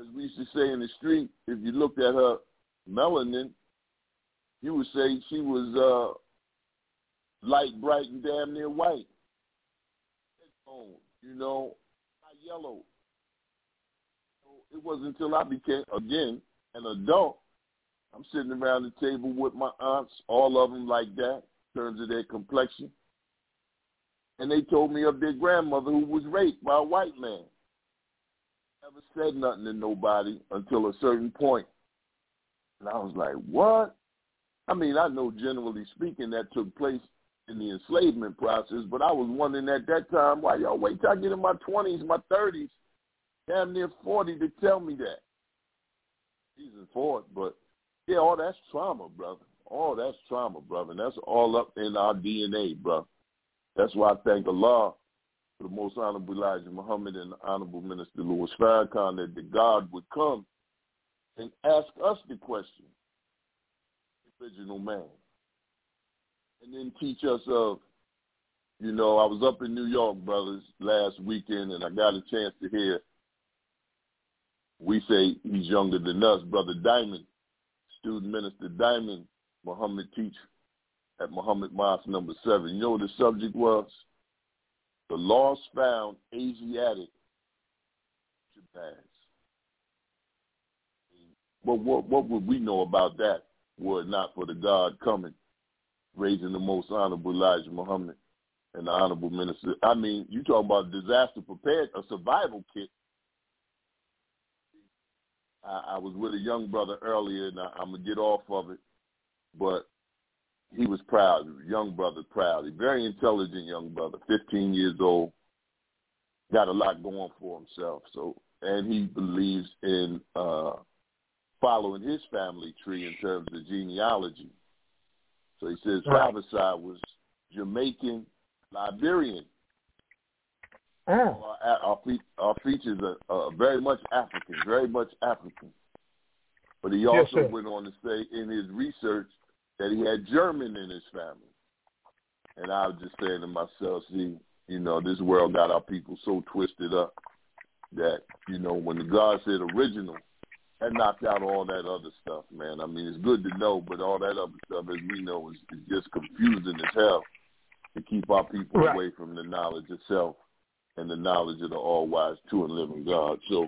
as we used to say in the street, if you looked at her melanin, you would say she was uh, light, bright, and damn near white. You know, not yellow. So it wasn't until I became, again, an adult, I'm sitting around the table with my aunts, all of them like that, in terms of their complexion. And they told me of their grandmother who was raped by a white man. Never said nothing to nobody until a certain point. And I was like, what? I mean, I know generally speaking that took place in the enslavement process, but I was wondering at that time, why y'all wait till I get in my 20s, my 30s, damn near 40 to tell me that? Reason for it, but yeah, all that's trauma, brother. All that's trauma, brother. And that's all up in our DNA, brother. That's why I thank Allah for the most honorable Elijah Muhammad and the honorable Minister Louis Farrakhan that the God would come and ask us the question, original man, and then teach us of, you know, I was up in New York, brothers, last weekend, and I got a chance to hear. We say he's younger than us, brother Diamond, student minister Diamond, Muhammad teacher at Muhammad Mosque number seven. You know what the subject was? The lost found Asiatic Japan. But what what would we know about that were it not for the God coming, raising the most honorable Elijah Muhammad and the honorable minister? I mean, you talking about disaster prepared, a survival kit. I, I was with a young brother earlier, and I, I'm gonna get off of it, but he was proud, young brother proud, very intelligent young brother, 15 years old, got a lot going for himself. So, and he believes in uh, following his family tree in terms of genealogy. So he says right. father's side was Jamaican, Liberian. Oh. Our, our, our features are, are very much African, very much African. But he also yes, went on to say in his research that he had German in his family. And I was just saying to myself, see, you know, this world got our people so twisted up that, you know, when the God said original, that knocked out all that other stuff, man. I mean, it's good to know, but all that other stuff, as we know, is, is just confusing as hell to keep our people right. away from the knowledge itself and the knowledge of the all-wise, true and living God. So,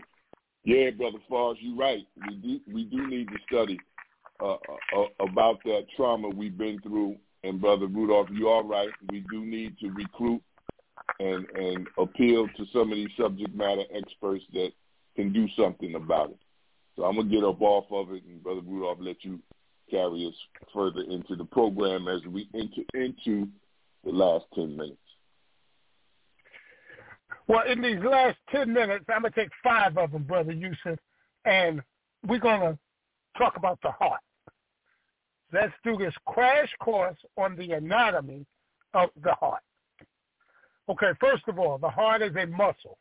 yeah, Brother Foss, you're right. We do, we do need to study uh, uh, about that trauma we've been through. And Brother Rudolph, you are right. We do need to recruit and and appeal to some of these subject matter experts that can do something about it. So I'm gonna get up off of it, and Brother Rudolph, let you carry us further into the program as we enter into the last ten minutes. Well, in these last ten minutes, I'm gonna take five of them, Brother Yusef, and we're gonna talk about the heart. Let's do this crash course on the anatomy of the heart. Okay, first of all, the heart is a muscle.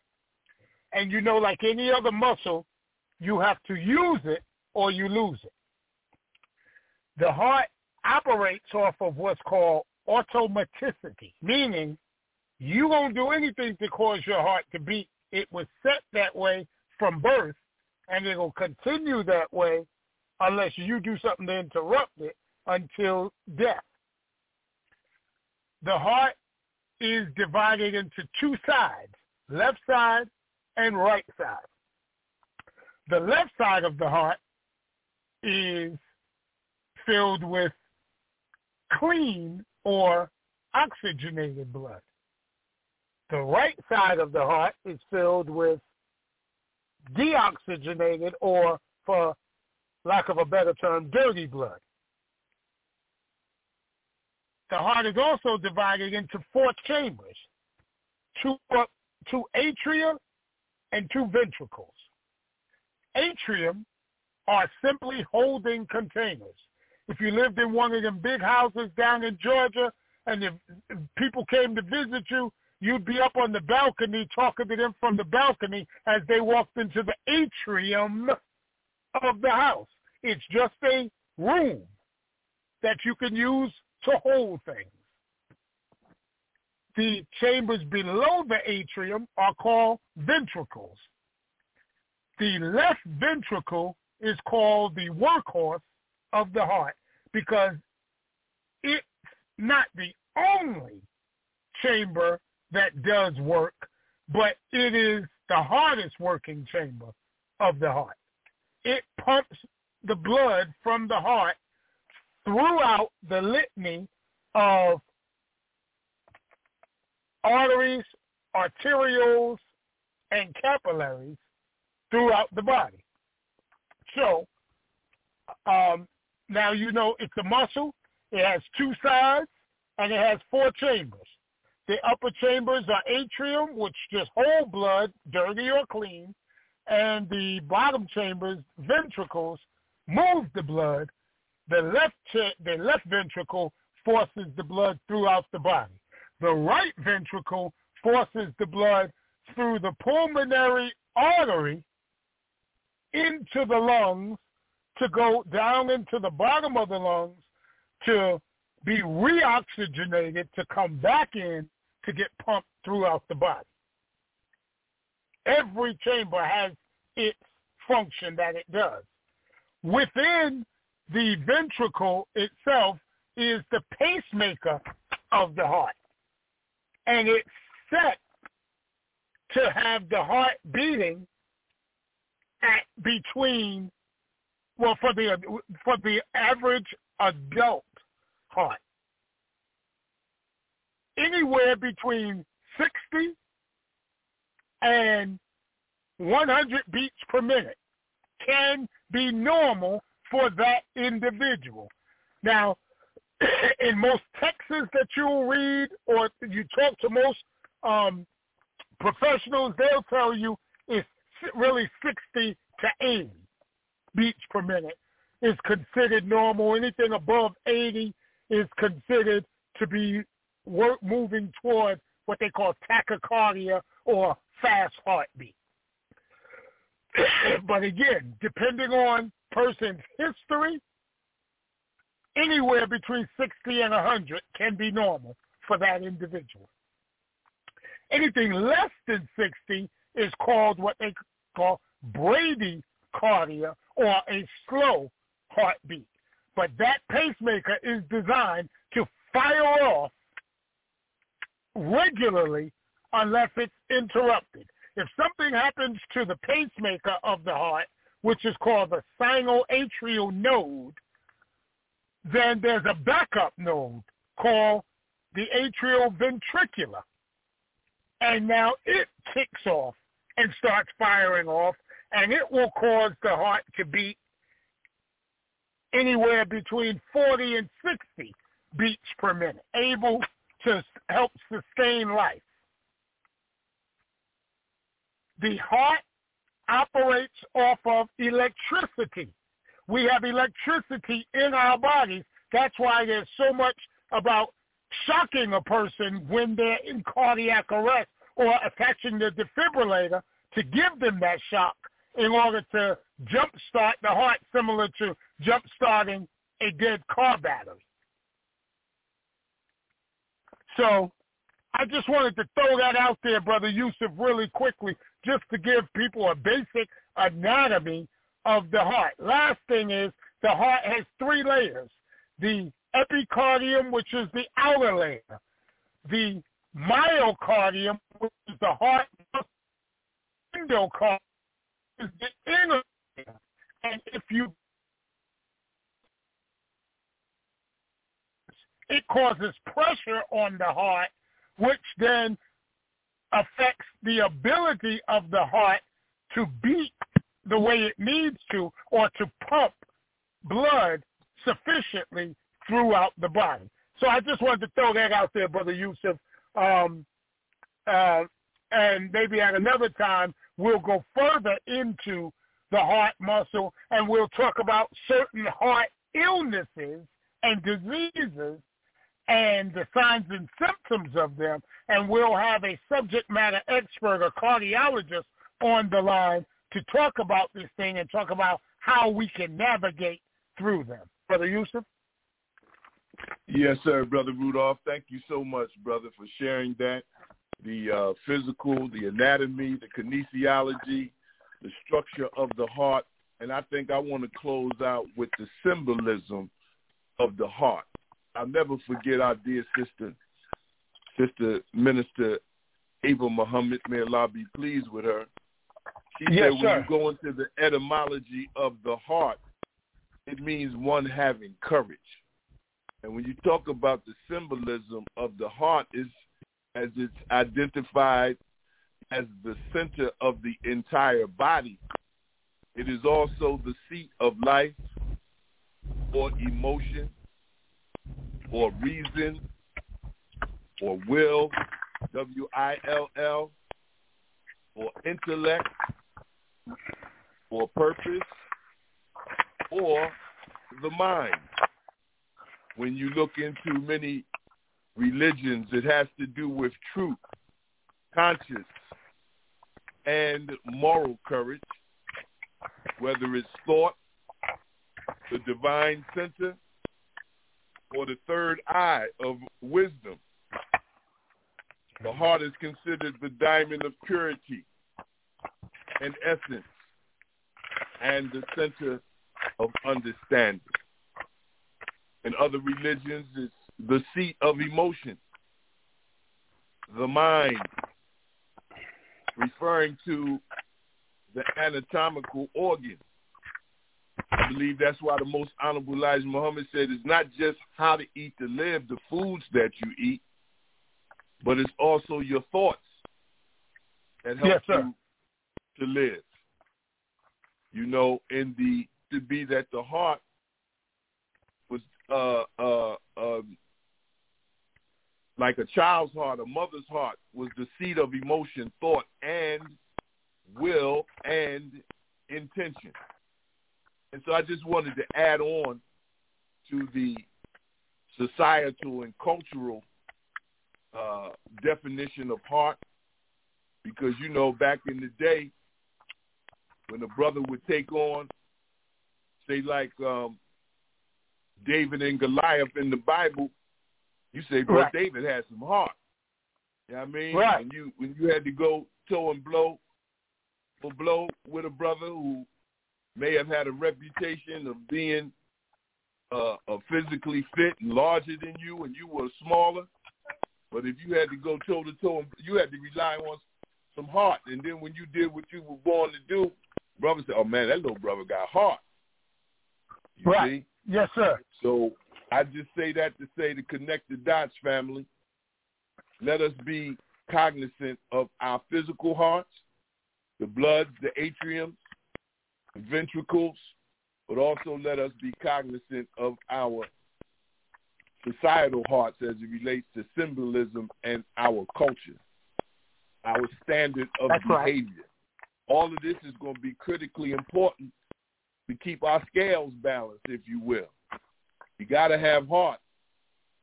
And you know, like any other muscle, you have to use it or you lose it. The heart operates off of what's called automaticity, meaning you won't do anything to cause your heart to beat. It was set that way from birth, and it will continue that way unless you do something to interrupt it until death. The heart is divided into two sides, left side and right side. The left side of the heart is filled with clean or oxygenated blood. The right side of the heart is filled with deoxygenated or, for lack of a better term, dirty blood. The heart is also divided into four chambers, two, two atria and two ventricles. Atrium are simply holding containers. If you lived in one of them big houses down in Georgia and if people came to visit you, you'd be up on the balcony talking to them from the balcony as they walked into the atrium of the house. It's just a room that you can use to hold things. The chambers below the atrium are called ventricles. The left ventricle is called the workhorse of the heart because it's not the only chamber that does work, but it is the hardest working chamber of the heart. It pumps the blood from the heart throughout the litany of arteries, arterioles, and capillaries throughout the body. So um, now you know it's a muscle. It has two sides and it has four chambers. The upper chambers are atrium, which just hold blood, dirty or clean, and the bottom chambers, ventricles, move the blood. The left the left ventricle forces the blood throughout the body. The right ventricle forces the blood through the pulmonary artery into the lungs to go down into the bottom of the lungs to be reoxygenated to come back in to get pumped throughout the body. Every chamber has its function that it does. Within the ventricle itself is the pacemaker of the heart. And it's set to have the heart beating at between well for the for the average adult heart anywhere between 60 and 100 beats per minute can be normal for that individual. Now, in most texts that you'll read or you talk to most um, professionals, they'll tell you it's really 60 to 80 beats per minute is considered normal. Anything above 80 is considered to be work moving toward what they call tachycardia or fast heartbeat. but again, depending on person's history, anywhere between 60 and 100 can be normal for that individual. Anything less than 60 is called what they call bradycardia or a slow heartbeat. But that pacemaker is designed to fire off regularly unless it's interrupted. If something happens to the pacemaker of the heart, which is called the sinoatrial node, then there's a backup node called the atrioventricular. And now it kicks off and starts firing off, and it will cause the heart to beat anywhere between 40 and 60 beats per minute, able to help sustain life. The heart operates off of electricity. We have electricity in our bodies. That's why there's so much about shocking a person when they're in cardiac arrest or attaching the defibrillator to give them that shock in order to jumpstart the heart similar to jumpstarting a dead car battery. So I just wanted to throw that out there, Brother Yusef, really quickly, just to give people a basic anatomy of the heart. Last thing is the heart has three layers. The epicardium, which is the outer layer. The myocardium, which is the heart endocardium, is the inner. And if you it causes pressure on the heart, which then affects the ability of the heart to beat the way it needs to or to pump blood sufficiently throughout the body. So I just wanted to throw that out there, Brother Yusef. Um, uh, and maybe at another time we'll go further into the heart muscle and we'll talk about certain heart illnesses and diseases and the signs and symptoms of them. And we'll have a subject matter expert or cardiologist on the line to talk about this thing and talk about how we can navigate through them. Brother Yusef? Yes, sir, Brother Rudolph. Thank you so much, brother, for sharing that. The uh, physical, the anatomy, the kinesiology, the structure of the heart. And I think I want to close out with the symbolism of the heart. I'll never forget our dear sister, Sister Minister Ava Muhammad. May Allah be pleased with her. She yes, said when you go into the etymology of the heart, it means one having courage. And when you talk about the symbolism of the heart is as it's identified as the center of the entire body, it is also the seat of life or emotion or reason or will, W-I-L-L, or intellect or purpose or the mind. When you look into many religions, it has to do with truth, conscience, and moral courage, whether it's thought, the divine center, or the third eye of wisdom. The heart is considered the diamond of purity and essence and the center of understanding. In other religions, it's the seat of emotion, the mind, referring to the anatomical organ. I believe that's why the most honorable Elijah Muhammad said it's not just how to eat to live, the foods that you eat, but it's also your thoughts that help Yes, you to live. You know, in the to be that the heart uh uh um like a child's heart, a mother's heart was the seat of emotion, thought, and will and intention. And so I just wanted to add on to the societal and cultural uh, definition of heart because, you know, back in the day when a brother would take on, say, like um, David and Goliath in the Bible, you say, bro, Right. David had some heart. You know what I mean? Right. When you when you had to go toe and blow for blow with a brother who may have had a reputation of being uh, uh, physically fit and larger than you, and you were smaller. But if you had to go toe to toe, you had to rely on some heart. And then when you did what you were born to do, brother said, "Oh man, that little brother got heart." You Right. see? Yes, sir. So I just say that to say to connect the dots, family. Let us be cognizant of our physical hearts, the bloods, the atriums, the ventricles, but also let us be cognizant of our societal hearts as it relates to symbolism and our culture, our standard of That's right. behavior. All of this is going to be critically important to keep our scales balanced, if you will. You got to have heart,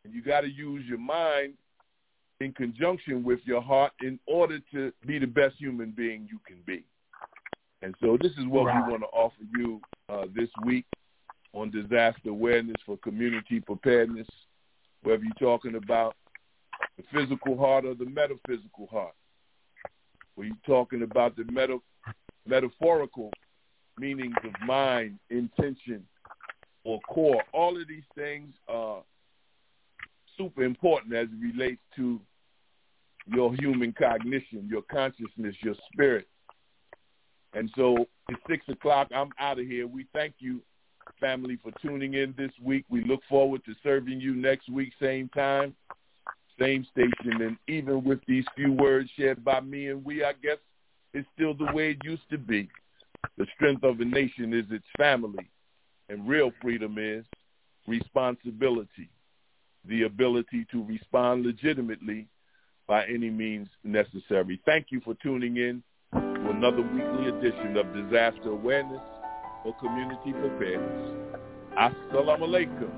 and you got to use your mind in conjunction with your heart in order to be the best human being you can be. And so this is what Right. we want to offer you uh, this week on disaster awareness for community preparedness, whether you're talking about the physical heart or the metaphysical heart. Where you're talking about the meta- metaphorical meanings of mind, intention, or core. All of these things are super important as it relates to your human cognition, your consciousness, your spirit. And so it's six o'clock. I'm out of here. We thank you, family, for tuning in this week. We look forward to serving you next week, same time, same station, and even with these few words shared by me and we, I guess it's still the way it used to be. The strength of a nation is its family, and real freedom is responsibility, the ability to respond legitimately by any means necessary. Thank you for tuning in to another weekly edition of Disaster Awareness for Community Preparedness. Assalamu alaikum.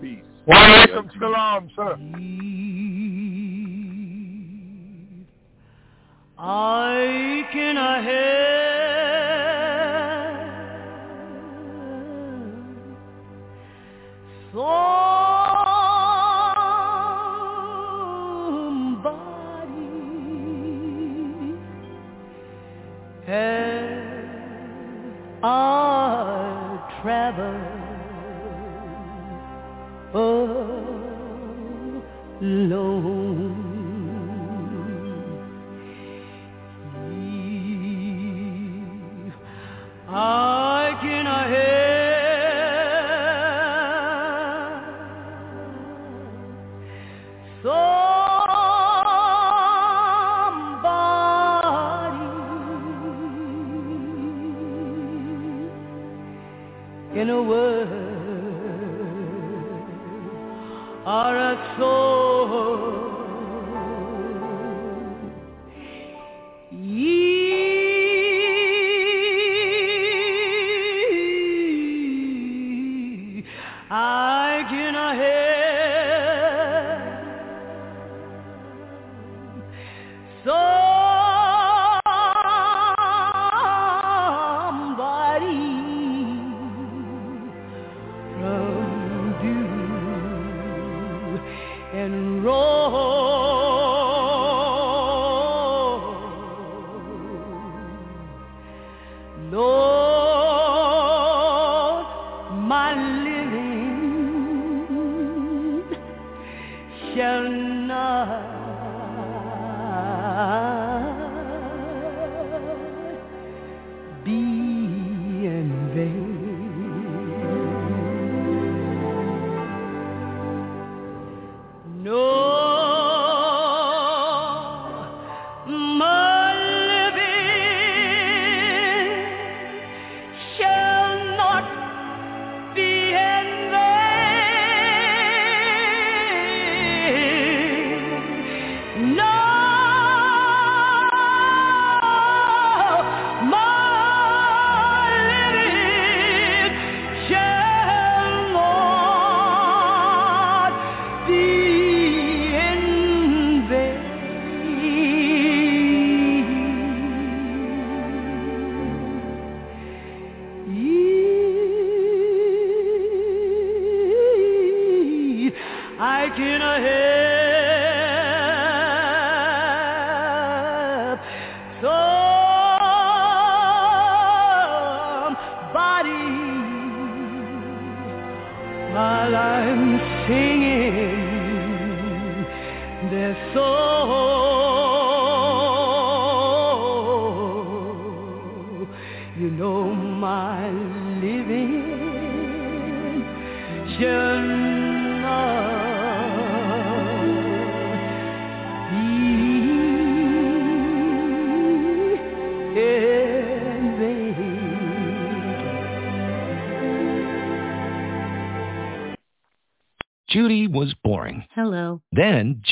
Peace. Wa alaikum salam, sir. I can hear